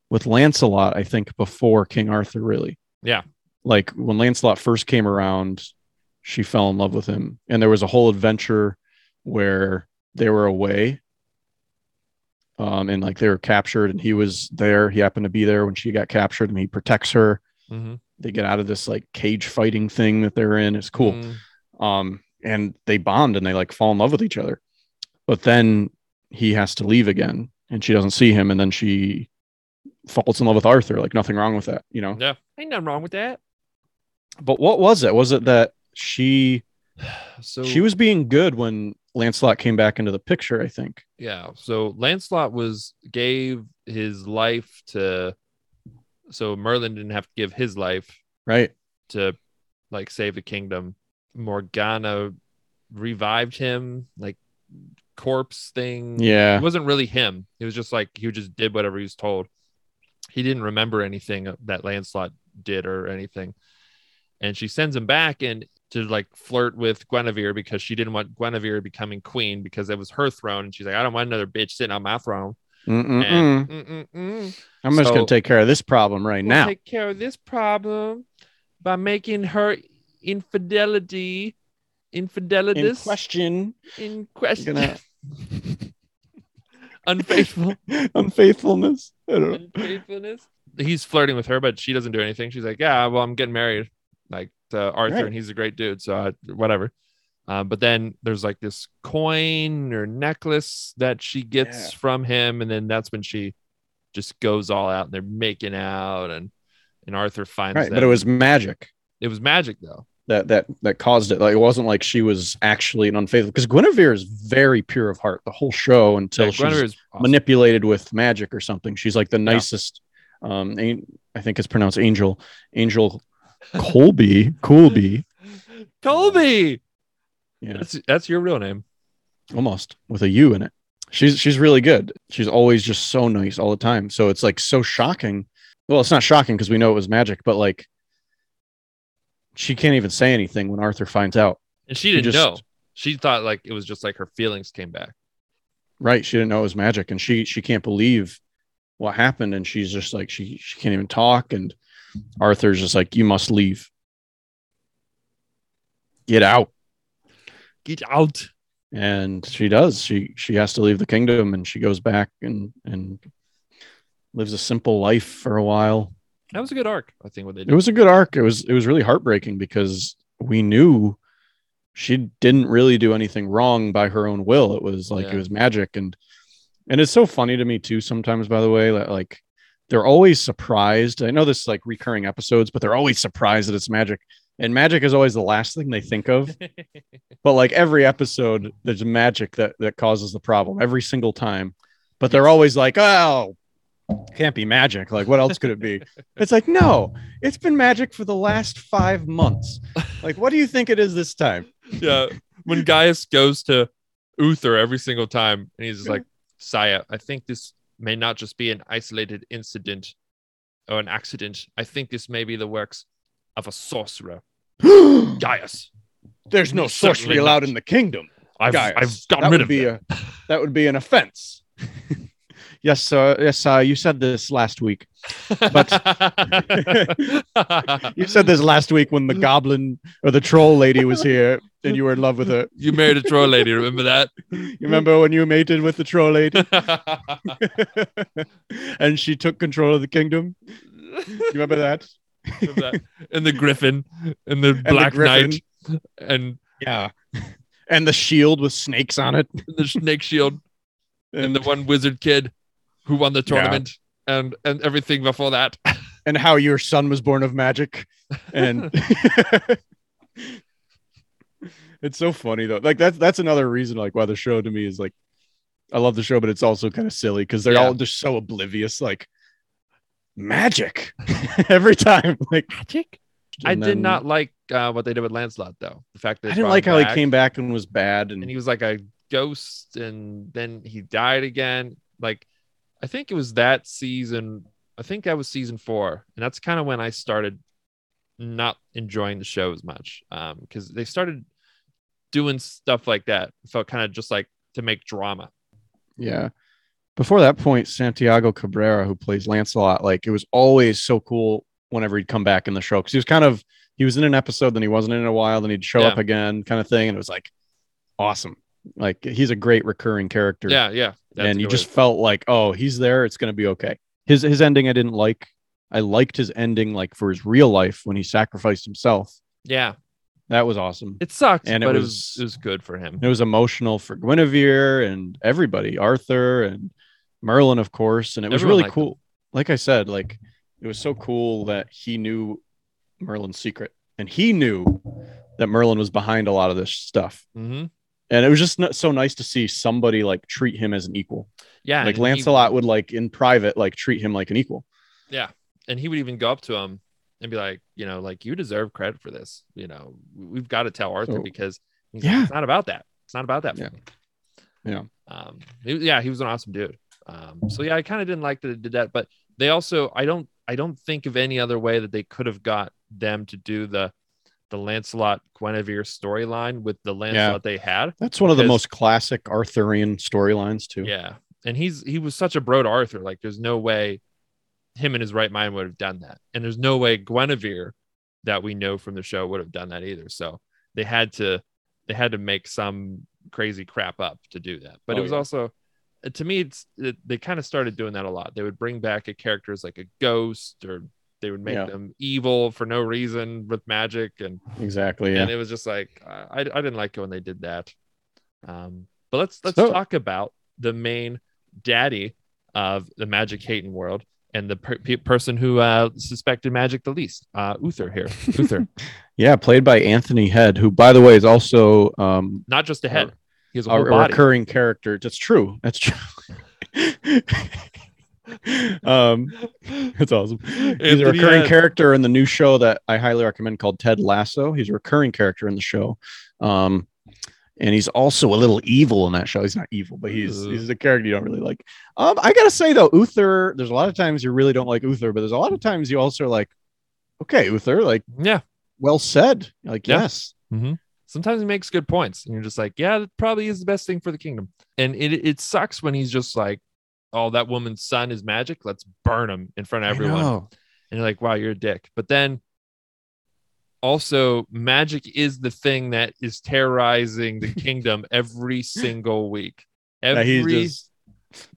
with lancelot i think before king arthur really. Yeah. like when lancelot first came around she fell in love with him. And there was a whole adventure where they were away um and like they were captured and he was there he happened to be there when she got captured and he protects her Mhm. they get out of this like cage fighting thing that they're in it's cool Mm. um and they bond and they like fall in love with each other but then he has to leave again and she doesn't see him and then she falls in love with arthur like nothing wrong with that you know Yeah. Ain't nothing wrong with that. but what was it was it that she (sighs) So she was being good when lancelot came back into the picture i think Yeah. So Lancelot was gave his life to so Merlin didn't have to give his life right to like save the kingdom. Morgana revived him, like corpse thing. yeah It wasn't really him. It was just like he just did whatever he was told. He didn't remember anything that Lancelot did or anything. And she sends him back and to like flirt with Guinevere because she didn't want Guinevere becoming queen because it was her throne. And she's like, I don't want another bitch sitting on my throne. And, i'm just So- gonna take care of this problem right We'll now take care of this problem. by making her infidelity In question, in question gonna- (laughs) unfaithful (laughs) unfaithfulness. I don't know. unfaithfulness he's flirting with her but she doesn't do anything she's like yeah well i'm getting married like arthur Right. and he's a great dude so I, whatever um, but then there's like this coin or necklace that she gets Yeah. from him and then that's when she just goes all out and they're making out and and arthur finds Right, that but it was magic it was magic though that that that caused it. Like it wasn't like she was actually an unfaithful because Guinevere is very pure of heart the whole show until Yeah, she's awesome. manipulated with magic or something. She's like the nicest. Um, I think it's pronounced Angel. Angel Coulby. Colby. colby Yeah, that's, that's your real name almost with a U in it. She's she's really good. She's always just so nice all the time. So it's like so shocking. Well, it's not shocking because we know it was magic, but like she can't even say anything when Arthur finds out. and she She didn't just- know she thought like it was just like her feelings came back Right. She didn't know it was magic and she she can't believe what happened. And she's just like she she can't even talk. And Arthur's just like, you must leave. Get out. get out And she does. She she has to leave the kingdom and she goes back and and lives a simple life for a while. that was a good arc i think what they did It was a good arc. It was it was really heartbreaking because we knew she didn't really do anything wrong by her own will. It was like Yeah. it was magic and and it's so funny to me too sometimes by the way that like they're always surprised. I know this is like recurring episodes, but they're always surprised that it's magic. And magic is always the last thing they think of. (laughs) But like every episode, there's magic that that causes the problem every single time. But they're always like, "Oh, can't be magic. Like, what else could it be?" (laughs) it's like, no, it's been magic for the last five months. Like, what do you think it is this time? (laughs) yeah. When Gaius goes to Uther every single time, and he's just like, Saya, I think this may not just be an isolated incident or an accident. I think this may be the works of a sorcerer. (gasps) Gaius. There's no sorcery allowed not. in the kingdom. I've, Gaius. I've gotten that rid of be it. a that would be an offense. (laughs) yes, sir. Yes, sir. You said this last week. But (laughs) you said this last week when the goblin or the troll lady was here and you were in love with her. you married a troll lady. Remember that? You remember when you mated with the troll lady (laughs) and she took control of the kingdom? You remember that? And the griffin and the the black griffin. knight and Yeah. And the shield with snakes on it. the snake shield and the one wizard kid who won the Yeah. tournament and and everything before that. (laughs) and how your son was born of magic and (laughs) (laughs) it's so funny though like that's that's another reason like why the show to me is like i love the show but it's also kind of silly because they're Yeah. all just so oblivious like magic every time like Magic. I and did not like uh, what they did with Lancelot though. The fact that i didn't like him how he came back and was bad and, and he was like a ghost and then he died again. Like I think it was that season. I think that was season four, and that's kind of when I started not enjoying the show as much um, because they started doing stuff like that. It felt kind of just like to make drama. yeah before that point santiago cabrera who plays lancelot like it was always so cool whenever he'd come back in the show because he was kind of he was in an episode then he wasn't in a while then he'd show Yeah. up again kind of thing and it was like awesome like he's a great recurring character Yeah, yeah. That's and you just way- felt like oh he's there it's going to be okay. His his ending i didn't like. I liked his ending like for his real life when he sacrificed himself. Yeah. that was awesome. It sucked, And it but it was- it was good for him. it was emotional for guinevere and everybody arthur and merlin of course and it was really liked him. cool like i said like it was so cool that he knew merlin's secret and he knew that merlin was behind a lot of this stuff. Hmm and it was just so nice to see somebody like treat him as an equal Yeah, like and he- lancelot would like in private like treat him like an equal Yeah, and he would even go up to him and be like, you know, like you deserve credit for this. You know, we've got to tell Arthur So- because he's like, it's not about that. It's not about that. For Yeah. me. Yeah. Um. he- yeah, he was an awesome dude. Um. So yeah, I kind of didn't like that it did that, but they also, I don't, I don't think of any other way that they could have got them to do the, the Lancelot Guinevere storyline with the Lancelot they had. That's one of the most classic Arthurian storylines too. Yeah. And he's he was such a bro to Arthur. Like there's no way him in his right mind would have done that. And there's no way Guinevere that we know from the show would have done that either. So they had to they had to make some crazy crap up to do that. But Oh, it was yeah. also to me it's it, they kind of started doing that a lot. They would bring back a character as like a ghost or they would make Yeah. them evil for no reason with magic and Exactly. Yeah. and it was just like I, I didn't like it when they did that. Um, but let's let's So- talk about the main daddy of the magic hating world and the per- pe- person who uh, suspected magic the least, uh, Uther here. (laughs) Uther, yeah. Played by Anthony Head, who, by the way, is also um, not just a head, he has a a, a recurring character. That's true. That's true. (laughs) um, it's awesome. He's a recurring Head. character in the new show that I highly recommend called Ted Lasso. He's a recurring character in the show. Um, and he's also a little evil in that show. He's not evil, but he's he's a character you don't really like. Um, I gotta say though, Uther, there's a lot of times you really don't like Uther, but there's a lot of times you also are like, okay, Uther, like Yeah. well said. Like, Yeah. yes. Sometimes he makes good points, and you're just like, yeah, that probably is the best thing for the kingdom. And it it sucks when he's just like, oh, that woman's son is magic. Let's burn him in front of everyone. and you're like, wow, you're a dick. But then also, magic is the thing that is terrorizing the (laughs) kingdom every single week. That Every he's just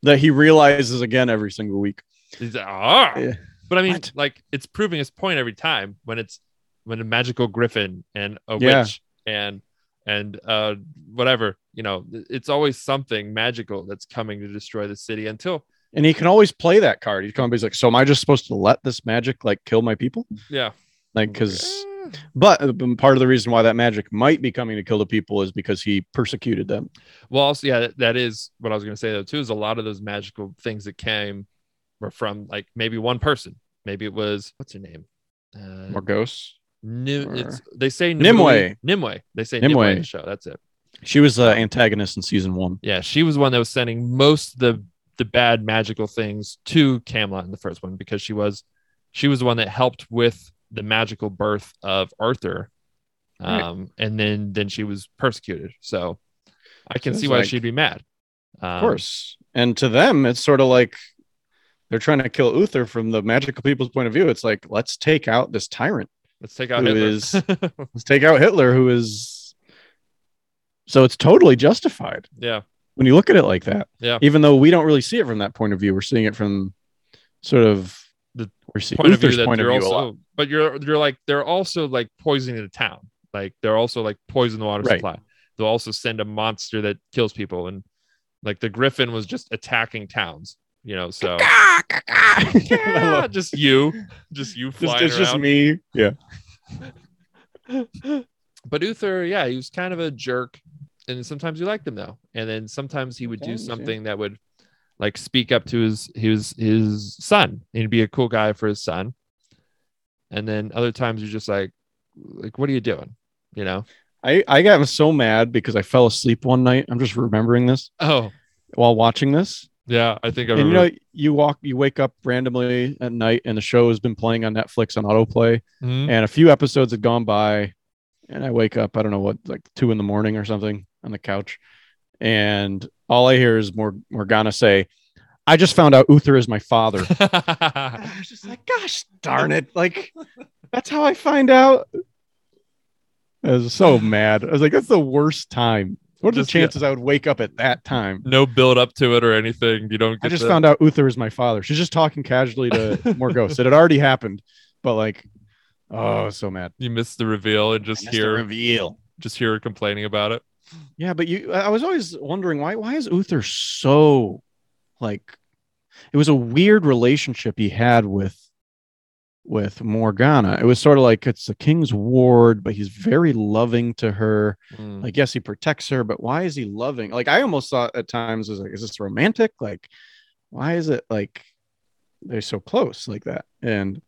that he realizes again every single week. he's "Ah." Yeah. but I mean, What? like it's proving his point every time when it's when a magical griffin and a Yeah. witch and and uh whatever you know it's always something magical that's coming to destroy the city until And he can always play that card. He's coming, he's like, so am I just supposed to let this magic like kill my people? yeah Like, because Eh, But uh, part of the reason why that magic might be coming to kill the people is because he persecuted them. Well, also, yeah, that, that is what I was going to say though too. Is a lot of those magical things that came were from like maybe one person. Maybe it was what's her name? Uh, Morgause. Nim- or- it's, they say Nimue. Nimue. They say Nimue. in the show. That's it. She was the antagonist in season one. Yeah, she was one that was sending most of the the bad magical things to Camelot in the first one because she was she was the one that helped with the magical birth of Arthur. Right. Um, and then then she was persecuted. So I can So see why like- she'd be mad. Um, Of course. And to them, it's sort of like they're trying to kill Uther from the magical people's point of view. It's like, let's take out this tyrant. Let's take out Hitler. is- (laughs) Let's take out Hitler, who is. So it's totally justified yeah. when you look at it like that. Yeah. Even though we don't really see it from that point of view, we're seeing it from sort of The we're seeing point of view Uther's that view also, but you're you're like they're also like poisoning the town. Like they're also like poison the water Right. supply. They'll also send a monster that kills people, and like the Griffin was just attacking towns. You know, so yeah, (laughs) just you, just you just, flying it's just me. Yeah. (laughs) But Uther, yeah, he was kind of a jerk, and sometimes you liked him though, and then sometimes he would do Sometimes, yeah. something that would like speak up to his his his son. He'd be a cool guy for his son, and then other times you're just like, like what are you doing? You know? I, I got so mad because I fell asleep one night. I'm just remembering this Oh, while watching this. Yeah, I think I And you know, you walk, you wake up randomly at night, and the show has been playing on Netflix on autoplay, Mhm. and a few episodes had gone by, and I wake up, I don't know what, like two in the morning or something on the couch, and all I hear is Mor- Morgana say, "I just found out Uther is my father." (laughs) And I was just like, "Gosh darn it!" Like that's how I find out. I was so mad. I was like, "That's the worst time." What are the Just, yeah. chances I would wake up at that time? no build up to it or anything. You don't. Get I just the- found out Uther is my father. She's just talking casually to (laughs) Morgause. It had already happened, but like, oh, so mad. you missed the reveal and just hear reveal. just hear her complaining about it. Yeah, but you, I was always wondering why. Why is Uther so like? It was a weird relationship he had with with Morgana. It was sort of like it's the king's ward, but he's very loving to her. Mm. Like, yes, he protects her, but why is he loving? Like, I almost thought at times was like, is this romantic? Like, why is it like they're so close like that? And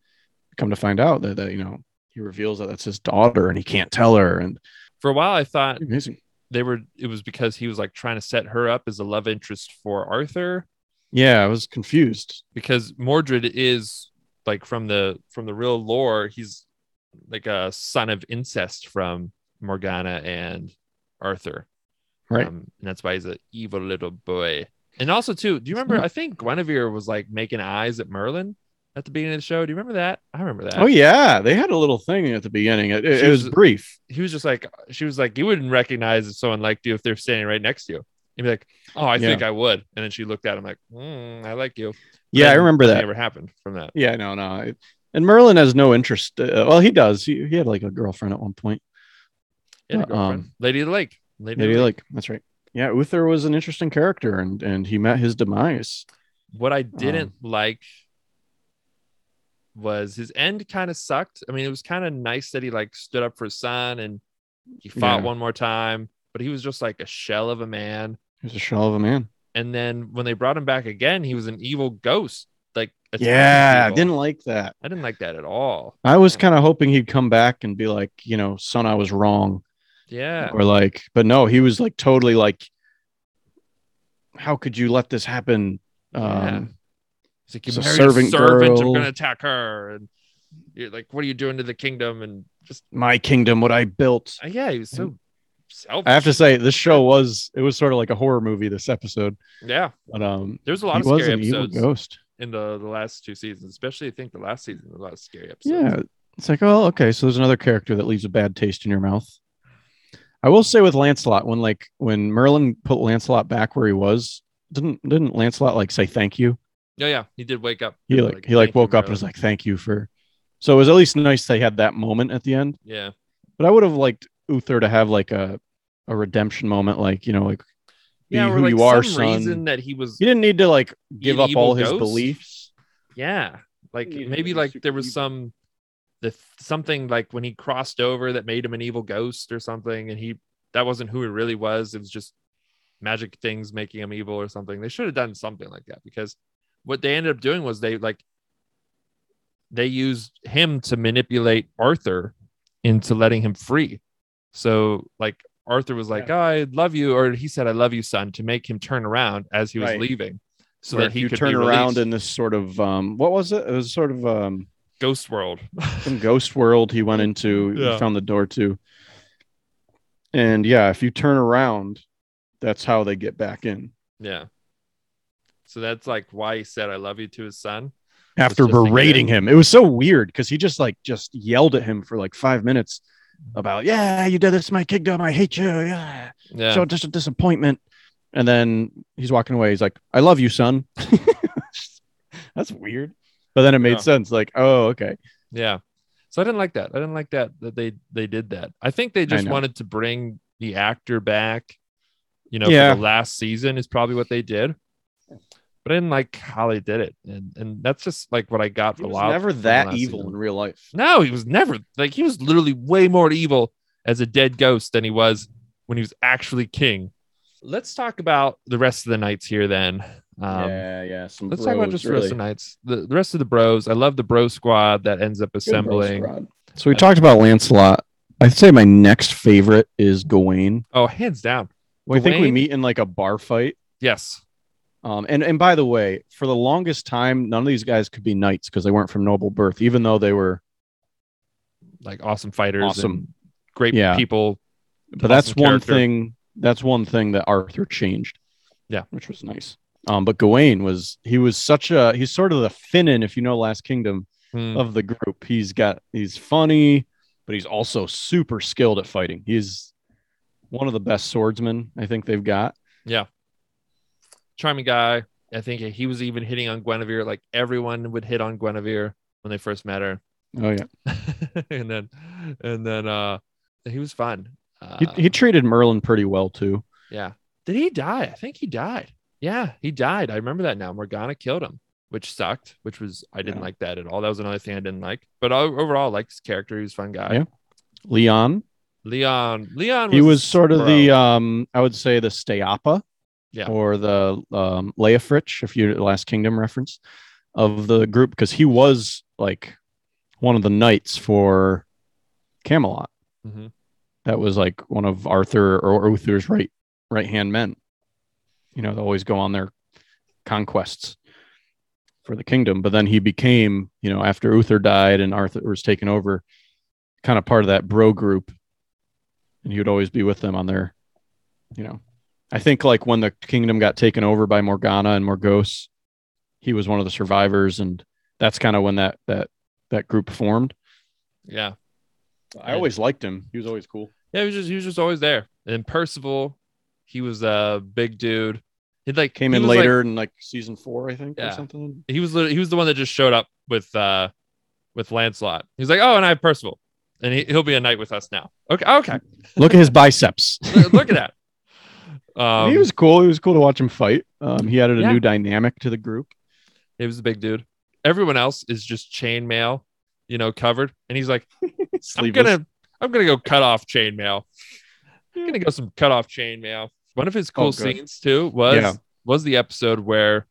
come to find out that, that you know he reveals that that's his daughter and he can't tell her. And For a while, I thought amazing. they were. It was because he was like trying to set her up as a love interest for Arthur. Yeah, I was confused. because Mordred is like from the from the real lore, he's like a son of incest from Morgana and Arthur. Right. Um, and that's why he's an evil little boy. And also too, do you remember? I think Guinevere was like making eyes at Merlin at the beginning of the show. Do you remember that? I remember that. Oh yeah, they had a little thing at the beginning. It, it, was was- brief. He was just like, she was like, you wouldn't recognize if someone liked you if they're standing right next to you. You'd be like, oh, I Yeah. think I would. And then she looked at him like, mm, I like you. Yeah, I remember that. Never happened from that? Yeah, no, no. It- And Merlin has no interest. Uh, well, he does. He, he had like a girlfriend at one point. Yeah, Uh, um, Lady of the Lake. Lady, the Lake. like that's right. Yeah, Uther was an interesting character, and and he met his demise. What I Um, didn't like was his end kind of sucked. I mean, it was kind of nice that he like stood up for his son and he fought Yeah. one more time, but he was just like a shell of a man. He was a shell of a man. And then when they brought him back again, he was an evil ghost. Like Yeah, I didn't like that. I didn't like that at all. I was kind of hoping he'd come back and be like, you know, son, I was wrong, Yeah. or like, but no, he was like totally like, how could you let this happen? Yeah. Um, He's like, you married servant servant. I'm gonna attack her. And you're like, what are you doing to the kingdom? And just my kingdom, what I built. uh, yeah, he was so selfish. I have to say, this show was it was sort of like a horror movie. This episode, yeah. but um, There's a lot of scary episodes ghost. in the, the last two seasons, especially I think the last season, was a lot of scary episodes. Yeah, it's like, oh, okay, so there's another character that leaves a bad taste in your mouth. I will say with Lancelot, when like when Merlin put Lancelot back where he was, didn't didn't Lancelot like say thank you? Yeah, yeah. He did wake up. He and, like, he like woke up and was like, thank you for. So it was at least nice they had that moment at the end. Yeah. But I would have liked Uther to have like a a redemption moment, like you know, like be Yeah, who like you are, some son. reason that he was He didn't need to like give up evil all his ghost? beliefs. yeah. Like He needed to maybe like there was some the something like when he crossed over that made him an evil ghost or something, and he that wasn't who he really was. It was just magic things making him evil or something. They should have done something like that because what they ended up doing was they like they used him to manipulate Arthur into letting him free. So like Arthur was like, "Oh, I love you," or he said, "I love you, son," to make him turn around as he was Right. leaving, so Where that if he you could turn around in this sort of um, what was it? It was sort of um, Ghost World. (laughs) some ghost world he went into. Yeah. He found the door to. And yeah, if you turn around, that's how they get back in. yeah. So that's like why he said, "I love you" to his son. After just to get berating him, it was so weird because he just like just yelled at him for like five minutes about, "Yeah, you did this to my kingdom. I hate you. Yeah, Yeah. so just a disappointment." And then he's walking away. He's like, "I love you, son." (laughs) That's weird. But then it made Yeah. sense. Like, oh, okay. Yeah. So I didn't like that. I didn't like that that they they did that. I think they just wanted to bring the actor back. You know, Yeah. for the last season is probably what they did. But I didn't like how they did it, and and that's just like what I got He for a while. never that evil season. in real life. No, he was never like he was literally way more evil as a dead ghost than he was when he was actually king. Let's talk about the rest of the knights here then. Um, yeah, yeah. Some Let's talk about bros, just the really. rest of the knights. The, the rest of the bros. I love the bro squad that ends up assembling. So we talked about Lancelot. I'd say my next favorite is Gawain. Oh, hands down. Well, I think we meet in like a bar fight. Yes. Um, and and by the way, for the longest time, none of these guys could be knights because they weren't from noble birth, even though they were. Like awesome fighters. Awesome. and Great Yeah. people. But that's Awesome one thing. That's one thing that Arthur changed. Yeah. which was nice. Um, but Gawain was he was such a he's sort of the Finan, if you know Last Kingdom Hmm. of the group. He's got he's funny, but he's also super skilled at fighting. He's one of the best swordsmen I think they've got. Charming guy. I think he was even hitting on Guinevere. Like everyone would hit on Guinevere when they first met her. Oh yeah, (laughs) and then, and then, uh, he was fun. Uh, he, he treated Merlin pretty well too. Yeah. Did he die? I think he died. Yeah, he died. I remember that now. Morgana killed him, which sucked, which was, I didn't Yeah. like that at all. That was another thing I didn't like. But overall, I liked his character. He was a fun guy. Yeah. Leon, Leon, Leon was, he was sort of bro. the um I would say the Steapa, Yeah. or the um Leofric, if you Last Kingdom reference of the group, because he was like one of the knights for Camelot. Mhm. That was like one of Arthur or Uther's right right hand men. You know, they always go on their conquests for the kingdom. But then he became, you know, after Uther died and Arthur was taken over, kind of part of that bro group. And he would always be with them on their, you know, I think like when the kingdom got taken over by Morgana and Morgause, he was one of the survivors and that's kind of when that that that group formed. Yeah. I always liked him. He was always cool. Yeah, he was just he was just always there. And Percival, he was a big dude. He like Came he in was, like- later in like season four, I think, Yeah. or something. he was the- he was the one that just showed up with uh with Lancelot. He's like, oh, and I have Percival, and he, he'll be a knight with us now. Okay, okay, Look at his biceps. look at that. Um, he was cool. It was cool to watch him fight. Um, he added a Yeah. new dynamic to the group. he was a big dude. Everyone else is just chainmail, you know, covered, and he's like, (laughs) I'm gonna I'm gonna go cut off chainmail. I'm gonna go some cut off chainmail. One of his cool Oh, scenes too was Yeah. was the episode where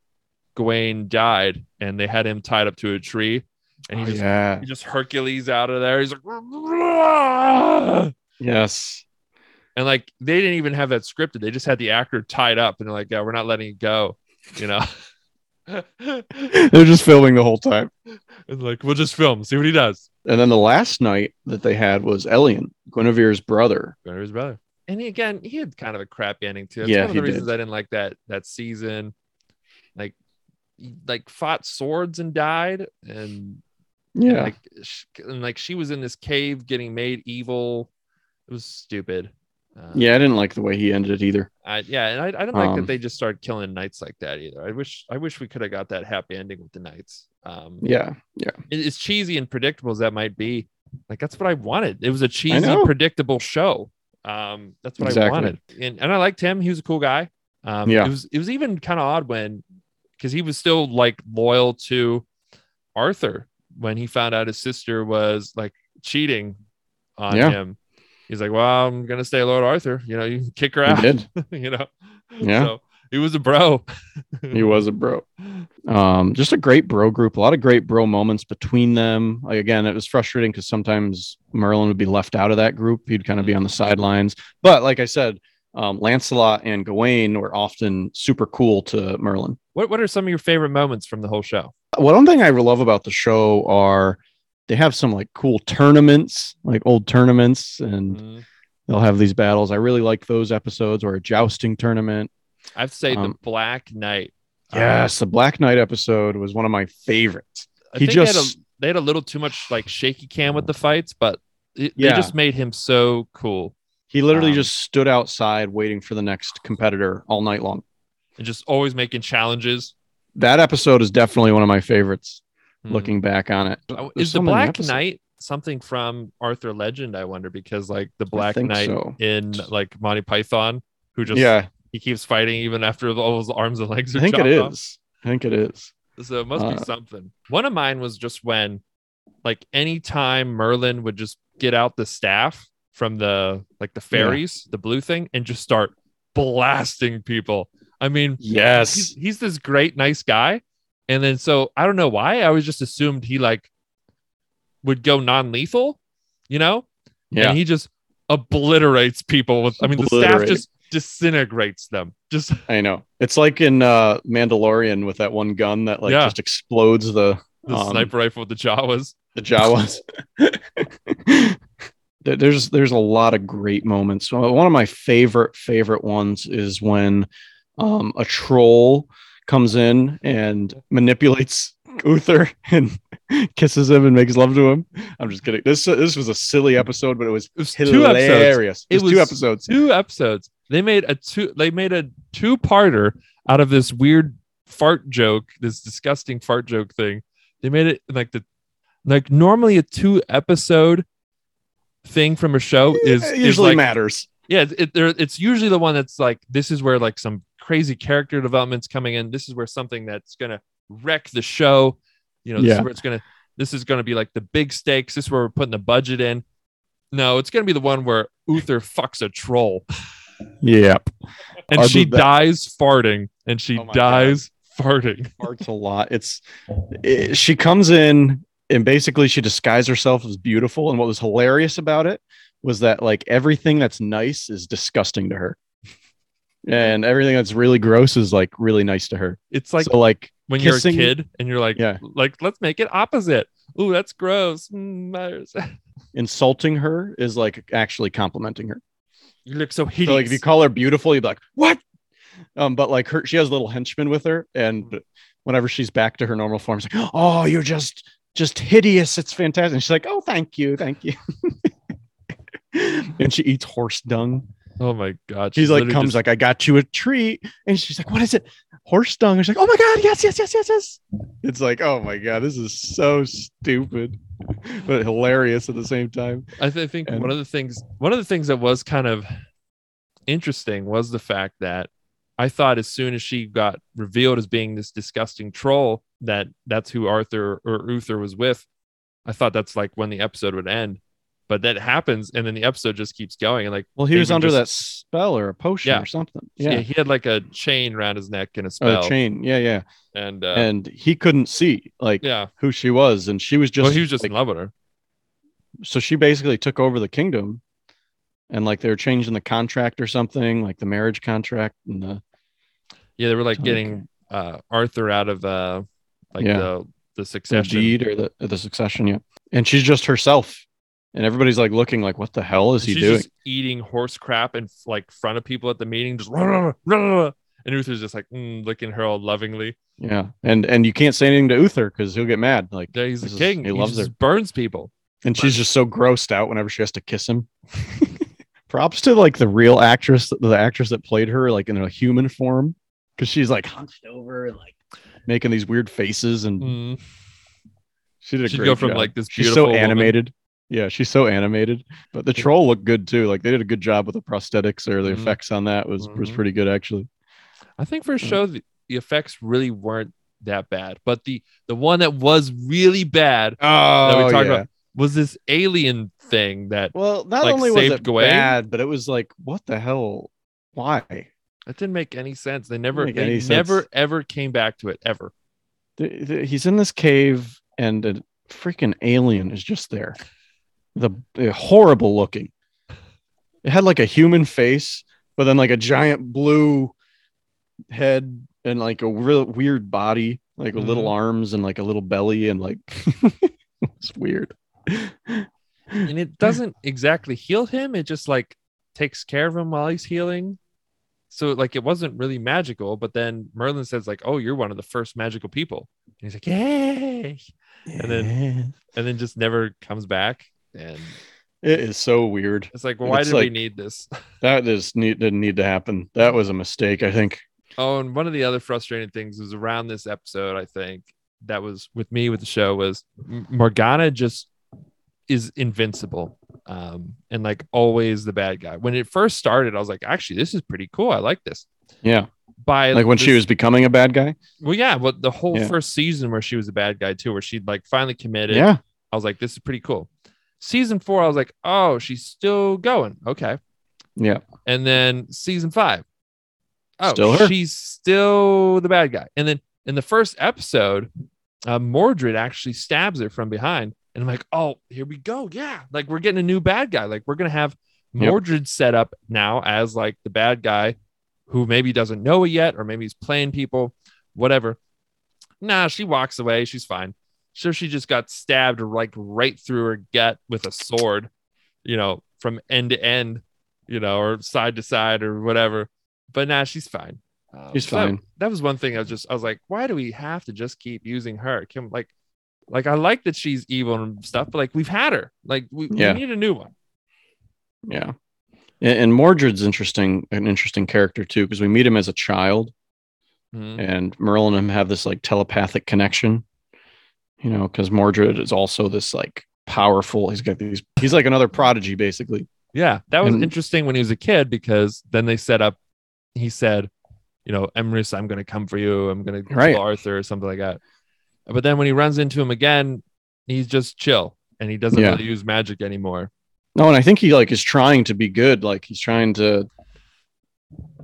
Gawain died and they had him tied up to a tree, and he Oh, just yeah. he just Hercules out of there. He's like, "Rah!" Yes. And like they didn't even have that scripted. They just had the actor tied up, and they're like, "Yeah, we're not letting it go," you know. (laughs) They're just filming the whole time. and like, we'll just film, see what he does. And then the last night that they had was Elyan, Guinevere's brother. Guinevere's brother. And he, again, he had kind of a crappy ending too. That's Yeah, one of the reasons did. I didn't like that that season. Like, he, like fought swords and died, and Yeah. like, sh- and like she was in this cave getting made evil. It was stupid. Uh, yeah, I didn't like the way he ended it either. I, yeah, and I, I didn't like Um, that they just started killing knights like that either. I wish I wish we could have got that happy ending with the knights. Um, Yeah. Yeah. as cheesy and predictable as that might be, like that's what I wanted. It was a cheesy, predictable show. Um, that's what I wanted, and and I liked him. He was a cool guy. Um, Yeah. it was it was even kind of odd when because he was still like loyal to Arthur when he found out his sister was like cheating on Yeah. him. He's like, well, I'm gonna stay Lord Arthur. You know, you can kick her He out. (laughs) you know, Yeah. So he was a bro. He was a bro. Um, just a great bro group. A lot of great bro moments between them. Like again, it was frustrating because sometimes Merlin would be left out of that group. He'd kind of be on the sidelines. But like I said, um, Lancelot and Gawain were often super cool to Merlin. What What are some of your favorite moments from the whole show? One thing I love about the show are they have some like cool tournaments, like old tournaments, and Mm-hmm. they'll have these battles. I really like those episodes or a jousting tournament. I have to say the Um, Black Knight. uh, Yes, the Black Knight episode was one of my favorites. I he think they, had just- a, they had a little too much like shaky cam with the fights, but it, Yeah. they just made him so cool He literally Um, just stood outside waiting for the next competitor all night long. and just always making challenges. That episode is definitely one of my favorites. Mhm. Looking back on it, There's is the Black episodes. Knight something from Arthur Legend? I wonder because like the Black Knight so. in like Monty Python, who just yeah, he keeps fighting even after all his arms and legs are I think it chopped off. is. I think it is. So it must Uh, be something. One of mine was just when, like, anytime Merlin would just get out the staff from the like the fairies, the blue thing, and just start blasting people. I mean, Yes. he's, he's this great, nice guy. And then so I don't know why. I was just assumed he like would go non-lethal, you know? Yeah. And he just obliterates people with I mean the staff just disintegrates them. Just (laughs) I know. It's like in uh Mandalorian with that one gun that like Yeah. just explodes the the um, sniper rifle with the Jawas. the Jawas. (laughs) There's there's a lot of great moments. One of my favorite favorite ones is when um, a troll comes in and manipulates Uther (laughs) and kisses him and makes love to him. I'm just kidding. This this was a silly episode, but it was It was two episodes. hilarious. It It was two episodes. two episodes. They made a two. They made a two-parter out of this weird fart joke, this disgusting fart joke thing. They made it like the like normally a two-episode thing from a show eh, is It is usually like matters. yeah. It, it it's usually the one that's like this is where like some crazy character developments coming in. This is where something that's gonna wreck the show. You know, this Yeah. is where it's gonna. This is gonna be like the big stakes. This is where we're putting the budget in. No, it's gonna be the one where Uther fucks a troll Yep. and I'll she do dies farting and she Oh my dies farting. (laughs) Farts a lot. It's it- she comes in and basically she disguised herself as beautiful. And what was hilarious about it was that like everything that's nice is disgusting to her. And everything that's really gross is like really nice to her. It's like so like when kissing- you're a kid and you're like, Yeah. like let's make it opposite. Ooh, that's gross. Mm, (laughs) insulting her is like actually complimenting her. you look so hideous. So like if you call her beautiful, you'd be like, what? Um, but like her she has little henchmen with her, and whenever she's back to her normal form, she's like, "Oh, you're just just hideous. It's fantastic." And she's like, "Oh, thank you, thank you." (laughs) and she eats horse dung. Oh my god. She's like, comes just- like, "I got you a treat," and she's like, "What is it? Horse dung?" And she's like, "Oh my god, yes, yes, yes, yes, yes." It's like, "Oh my god, this is so stupid, but hilarious at the same time." I th- think and- one of the things one of the things that was kind of interesting was the fact that I thought as soon as she got revealed as being this disgusting troll that that's who Arthur or Uther was with. I thought that's like when the episode would end. But that happens and then the episode just keeps going and like Well, he was under just- that spell or a potion Yeah. or something. yeah. Yeah, he had like a chain around his neck and a or spell. a chain. Yeah, yeah. And uh, and he couldn't see like yeah. who she was, and she was just well, he was just like, in love with her. so she basically took over the kingdom and like they were changing the contract or something like the marriage contract and the Yeah, they were like getting uh Arthur out of uh like Yeah. the the the succession. deed or the the succession yeah and she's just herself and everybody's like looking like what the hell is he doing eating horse crap in like front of people at the meeting, just rah, rah, rah, and Uther's just like mm, licking her all lovingly. yeah and and you can't say anything to uther because he'll get mad like Yeah, he's a is- king. he He, loves just her. burns people. and she's just so grossed out whenever she has to kiss him (laughs) props to like the real actress the actress that played her like in a human form because she's like hunched over and like making these weird faces and Mm. She did a She'd great go from, job. like, this She's so woman- animated. Yeah, she's so animated. But the troll looked good too. Like they did a good job with the prosthetics or the Mhm. effects on that was was Mhm. pretty good actually. I think for a show, the, the effects really weren't that bad, but the the one that was really bad Oh, we talked about- was this alien thing that Well, not like, only was it Gawain? bad, but it was like, what the hell? Why? that didn't make any sense. They never, they never sense. ever came back to it ever. The- the- He's in this cave, and a freaking alien is just there. The, the horrible looking. It had like a human face, but then like a giant blue head and like a real weird body, like with little mm-hmm. arms and like a little belly, and like (laughs) it's weird. and it doesn't exactly heal him it just like takes care of him while he's healing. So like it wasn't really magical but then merlin says like oh you're one of the first magical people. And he's like yay! And then- and then just never comes back and it is so weird. it's like why It's did we need this (laughs) That is need didn't need to happen. That was a mistake, I think. oh and one of the other frustrating things was around this episode i think that was with me with the show was morgana just is invincible um and like always the bad guy when it first started i was like actually this is pretty cool i like this Yeah, by like when she was becoming a bad guy. well yeah but the whole Yeah. first season where she was a bad guy too where she'd like finally committed Yeah, i was like this is pretty cool season four i was like oh she's still going. Okay. Yeah. and then season five. Oh Still she's still the bad guy. And then in the first episode uh, mordred actually stabs her from behind. And i'm like oh here we go. Yeah. Like we're getting a new bad guy. Like we're gonna have Yep. mordred set up now as like the bad guy who maybe doesn't know it yet or maybe he's playing people whatever. Nah she walks away. She's fine so she just got stabbed like right through her gut with a sword you know from end to end you know or side to side or whatever but nah she's fine Um, She's so that- fine. that, was one thing i was just i was like why do we have to just keep using her Kim, like like i like that she's evil and stuff but like we've had her like we, we need a new one Yeah. And, and Mordred's interesting, an interesting character too, because we meet him as a child, Mhm. and Merlin and him have this like telepathic connection. You know, because Mordred is also this like powerful. He's got these. He's like another prodigy, basically. Yeah, that was And- interesting when he was a kid because then they set up. He said, "You know, Emrys, I'm going to come for you. I'm going to kill Right. Arthur or something like that." But then when he runs into him again, he's just chill and he doesn't Yeah. really use magic anymore. No, and I think he like is trying to be good. Like he's trying to,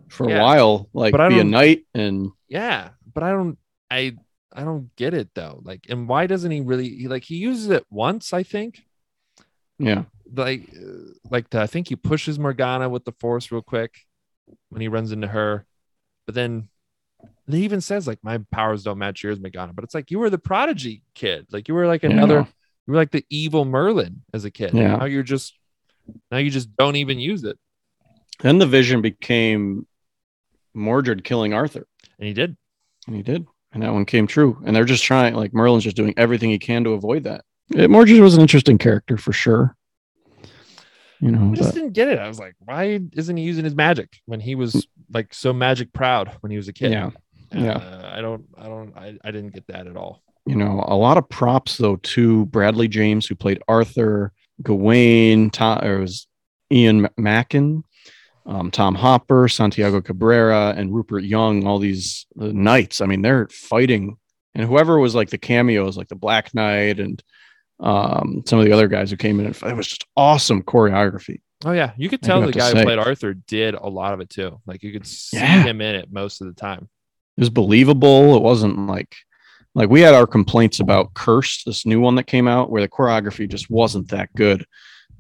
for Yeah. a while, like be a knight and Yeah, but I don't, I, I don't get it though. Like, and why doesn't he really? He, like, he uses it once, I think. yeah, Like, uh, like the, I think he pushes Morgana with the Force real quick when he runs into her, but then he even says like my powers don't match yours, Morgana. But it's like you were the prodigy kid. Like you were like another. Yeah. You were like the evil Merlin as a kid. Yeah. Now you're just. Now you just don't even use it, Then the vision became Mordred killing Arthur, and he did. and he did. And that one came true. And they're just trying, like Merlin's just doing everything he can to avoid that. It, Morges was an interesting character for sure. You know, I just but, didn't get it. I was like, why isn't he using his magic when he was like so magic proud when he was a kid? yeah, yeah. Uh, I don't, I don't, I, I didn't get that at all. you know, a lot of props though to Bradley James, who played Arthur, Gawain, Tom, or it was Ian Macken, um, Tom Hopper, Santiago Cabrera, and Rupert Young. All these uh, knights. I mean, they're fighting, and whoever was like the cameos, like the Black Knight and um, some of the other guys who came in, and it was just awesome choreography. Oh yeah, you could tell the guy who played Arthur did a lot of it too. Like you could see Yeah. him in it most of the time. It was believable. It wasn't like like we had our complaints about Cursed, this new one that came out, where the choreography just wasn't that good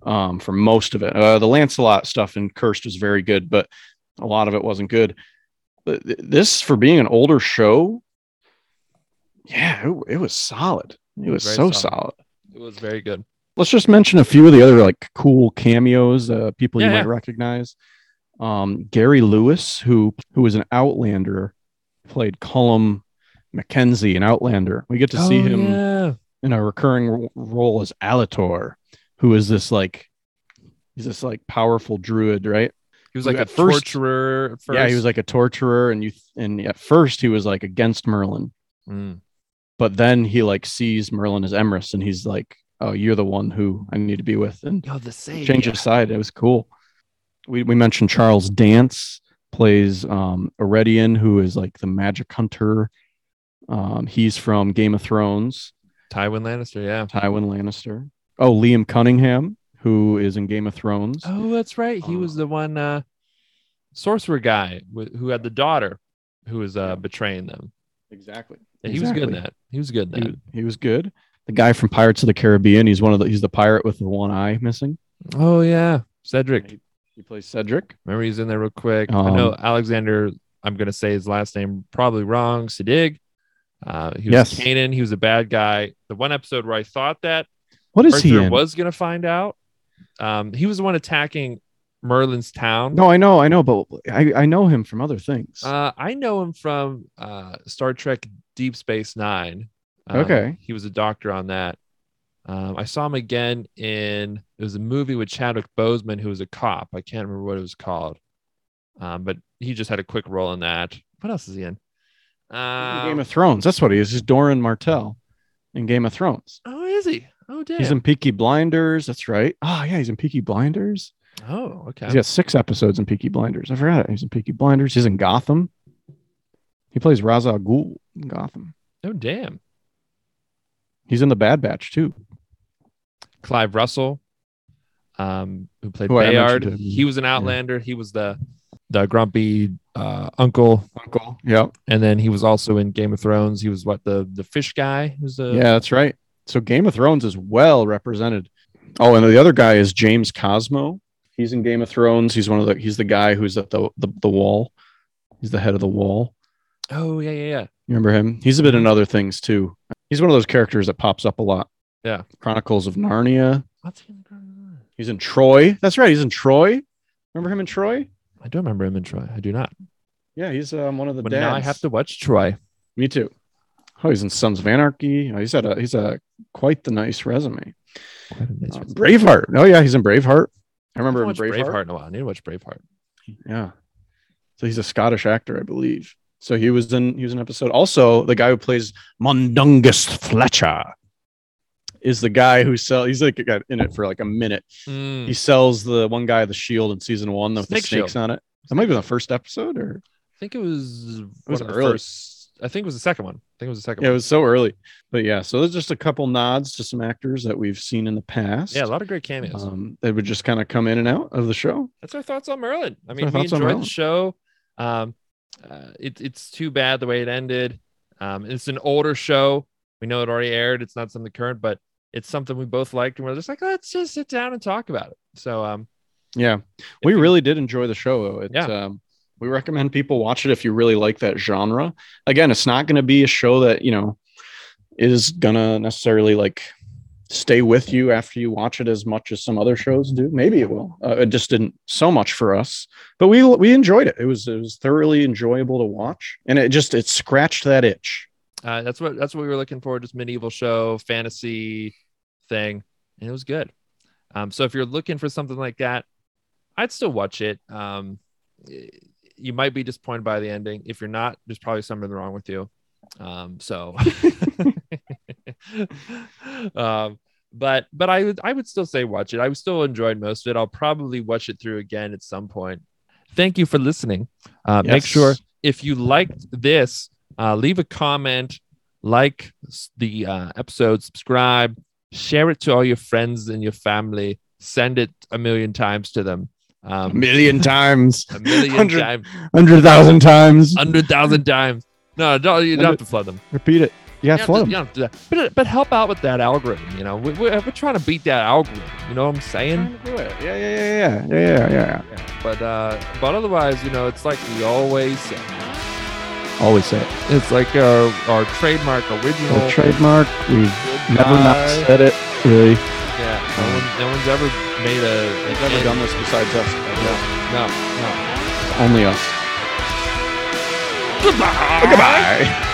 um, for most of it. Uh, the Lancelot stuff in Cursed was very good, but a lot of it wasn't good. But th- this, for being an older show, yeah, it, it was solid. It was so solid. solid. It was very good. Let's just mention a few of the other like cool cameos, uh, people you Yeah, might recognize. Um, Gary Lewis, who who was an Outlander, played Colum MacKenzie an Outlander. We get to see Oh, him Yeah. in a recurring ro- role as Alator, who is this like he's this like powerful druid, right? He was like At a first- torturer. At first. Yeah, he was like a torturer, and you th- and at first he was like against Merlin, Mm. but then he like sees Merlin as Emrys, and he's like, "Oh, you're the one who I need to be with," and Yo, the same. change his side. It was cool. We we mentioned Charles Dance plays um Aredian, who is like the magic hunter. Um, he's from Game of Thrones, Tywin Lannister. Yeah. Tywin Lannister. Oh, Liam Cunningham, who is in Game of Thrones. Oh, that's right. He was the one uh, sorcerer guy wh- who had the daughter who was uh, betraying them. Exactly. Yeah, he was good in that. He was good in He, that. was- he was good. The guy from Pirates of the Caribbean. He's one of the. He's the pirate with the one eye missing. Oh yeah, Cedric. He plays Cedric. Remember he's in there real quick. I know Um, Alexander. I'm gonna say his last name probably wrong. Siddig. Uh, he was Yes. Kanen. He was a bad guy. The one episode where I thought that What is Arthur he in? was gonna find out. Um, he was the one attacking Merlin's town. No, I know, I know, but I, I know him from other things. Uh, I know him from uh, Star Trek Deep Space Nine. Um, Okay. He was a doctor on that. Um, I saw him again in it was a movie with Chadwick Boseman, who was a cop. I can't remember what it was called. Um, but he just had a quick role in that. What else is he in? In Um, Game of Thrones. That's what he is. He's Doran Martell in Game of Thrones. oh, is he? Oh, damn. He's in Peaky Blinders. That's right. Oh, yeah, he's in Peaky Blinders. oh, okay. He's got six episodes in Peaky Blinders. I forgot it. He's in Peaky Blinders. He's in Gotham. He plays Ra's al Ghul in Gotham. Oh, damn. He's in the Bad Batch too. Clive Russell, um, who played Who Bayard. He was an Outlander. He was the the grumpy uh, uncle Uncle. Yeah. and then he was also in Game of Thrones. He was what the the fish guy who's the Yeah, that's right. So Game of Thrones is well represented. Oh, and the other guy is James Cosmo. He's in Game of Thrones. He's one of the he's the guy who's at the the, the wall. He's the head of the wall. oh yeah yeah yeah You remember him? He's a bit in other things too. He's one of those characters that pops up a lot. Yeah. Chronicles of Narnia. what's he in? He's in Troy. That's right. He's in Troy. Remember him in Troy? I don't remember him in Troy. I do not. Yeah, he's um, one of the But dads. now I have to watch Troy. Me too. Oh, he's in Sons of Anarchy. Oh, he's had a he's a quite the nice resume. Quite a nice Uh. Braveheart. Oh yeah, he's in Braveheart. I I remember haven't him in Braveheart. Braveheart in a while. I need to watch Braveheart. Yeah. So he's a Scottish actor, I believe. So he was in he was in an episode. Also, the guy who plays Mundungus Fletcher is the guy who sells. He's like got in it for like a minute. Mm. He sells the one guy the shield in season one with Snake the snakes shield. on it. That might be the first episode, or I think it was, was one of the early. first. I think it was the second one. I think it was the second yeah, it was so early. But yeah, so there's just a couple nods to some actors that we've seen in the past. Yeah, a lot of great cameos. um, that would just kind of come in and out of the show. That's our thoughts on Merlin. I mean, we enjoyed the show. Um, uh, it, it's too bad the way it ended. Um, it's an older show. We know it already aired. It's not something current, but it's something we both liked, and we're just like, let's just sit down and talk about it. So, um, Yeah, we really did enjoy the show. though. It, Yeah. um, we recommend people watch it if you really like that genre. Again, it's not going to be a show that you know is gonna necessarily like stay with you after you watch it as much as some other shows do. Maybe it will. Uh, it just didn't so much for us, but we we enjoyed it. It was it was thoroughly enjoyable to watch, and it just it scratched that itch. Uh, that's what that's what we were looking for, just medieval show, fantasy thing, and it was good. Um, so if you're looking for something like that, I'd still watch it. Um, you might be disappointed by the ending. If you're not, there's probably something wrong with you. Um, so, (laughs) um, but but I would I would still say watch it. I still enjoyed most of it. I'll probably watch it through again at some point. Thank you for listening. Uh, Make sure if you liked this, uh, leave a comment, like the uh, episode, subscribe, share it to all your friends and your family. Send it a million times to them. A Um, million times, a million Hundred- times, hundred thousand times. hundred thousand times. No, don't, you don't have to flood them. Repeat it. Yeah, You don't, flood have to, 'em. you have to do that. But, but help out with that algorithm. You know, we, we're, we're trying to beat that algorithm. You know what I'm saying? Trying to do it. Yeah, yeah, yeah, yeah, yeah, yeah, yeah. Yeah. But uh, but otherwise, you know, it's like we always say. Always say it. It's like our, our trademark original. A trademark. We've never not said it. Really, no, one, no one's ever made a. They've never done this besides us. No, no, no. Only us. Goodbye. Goodbye.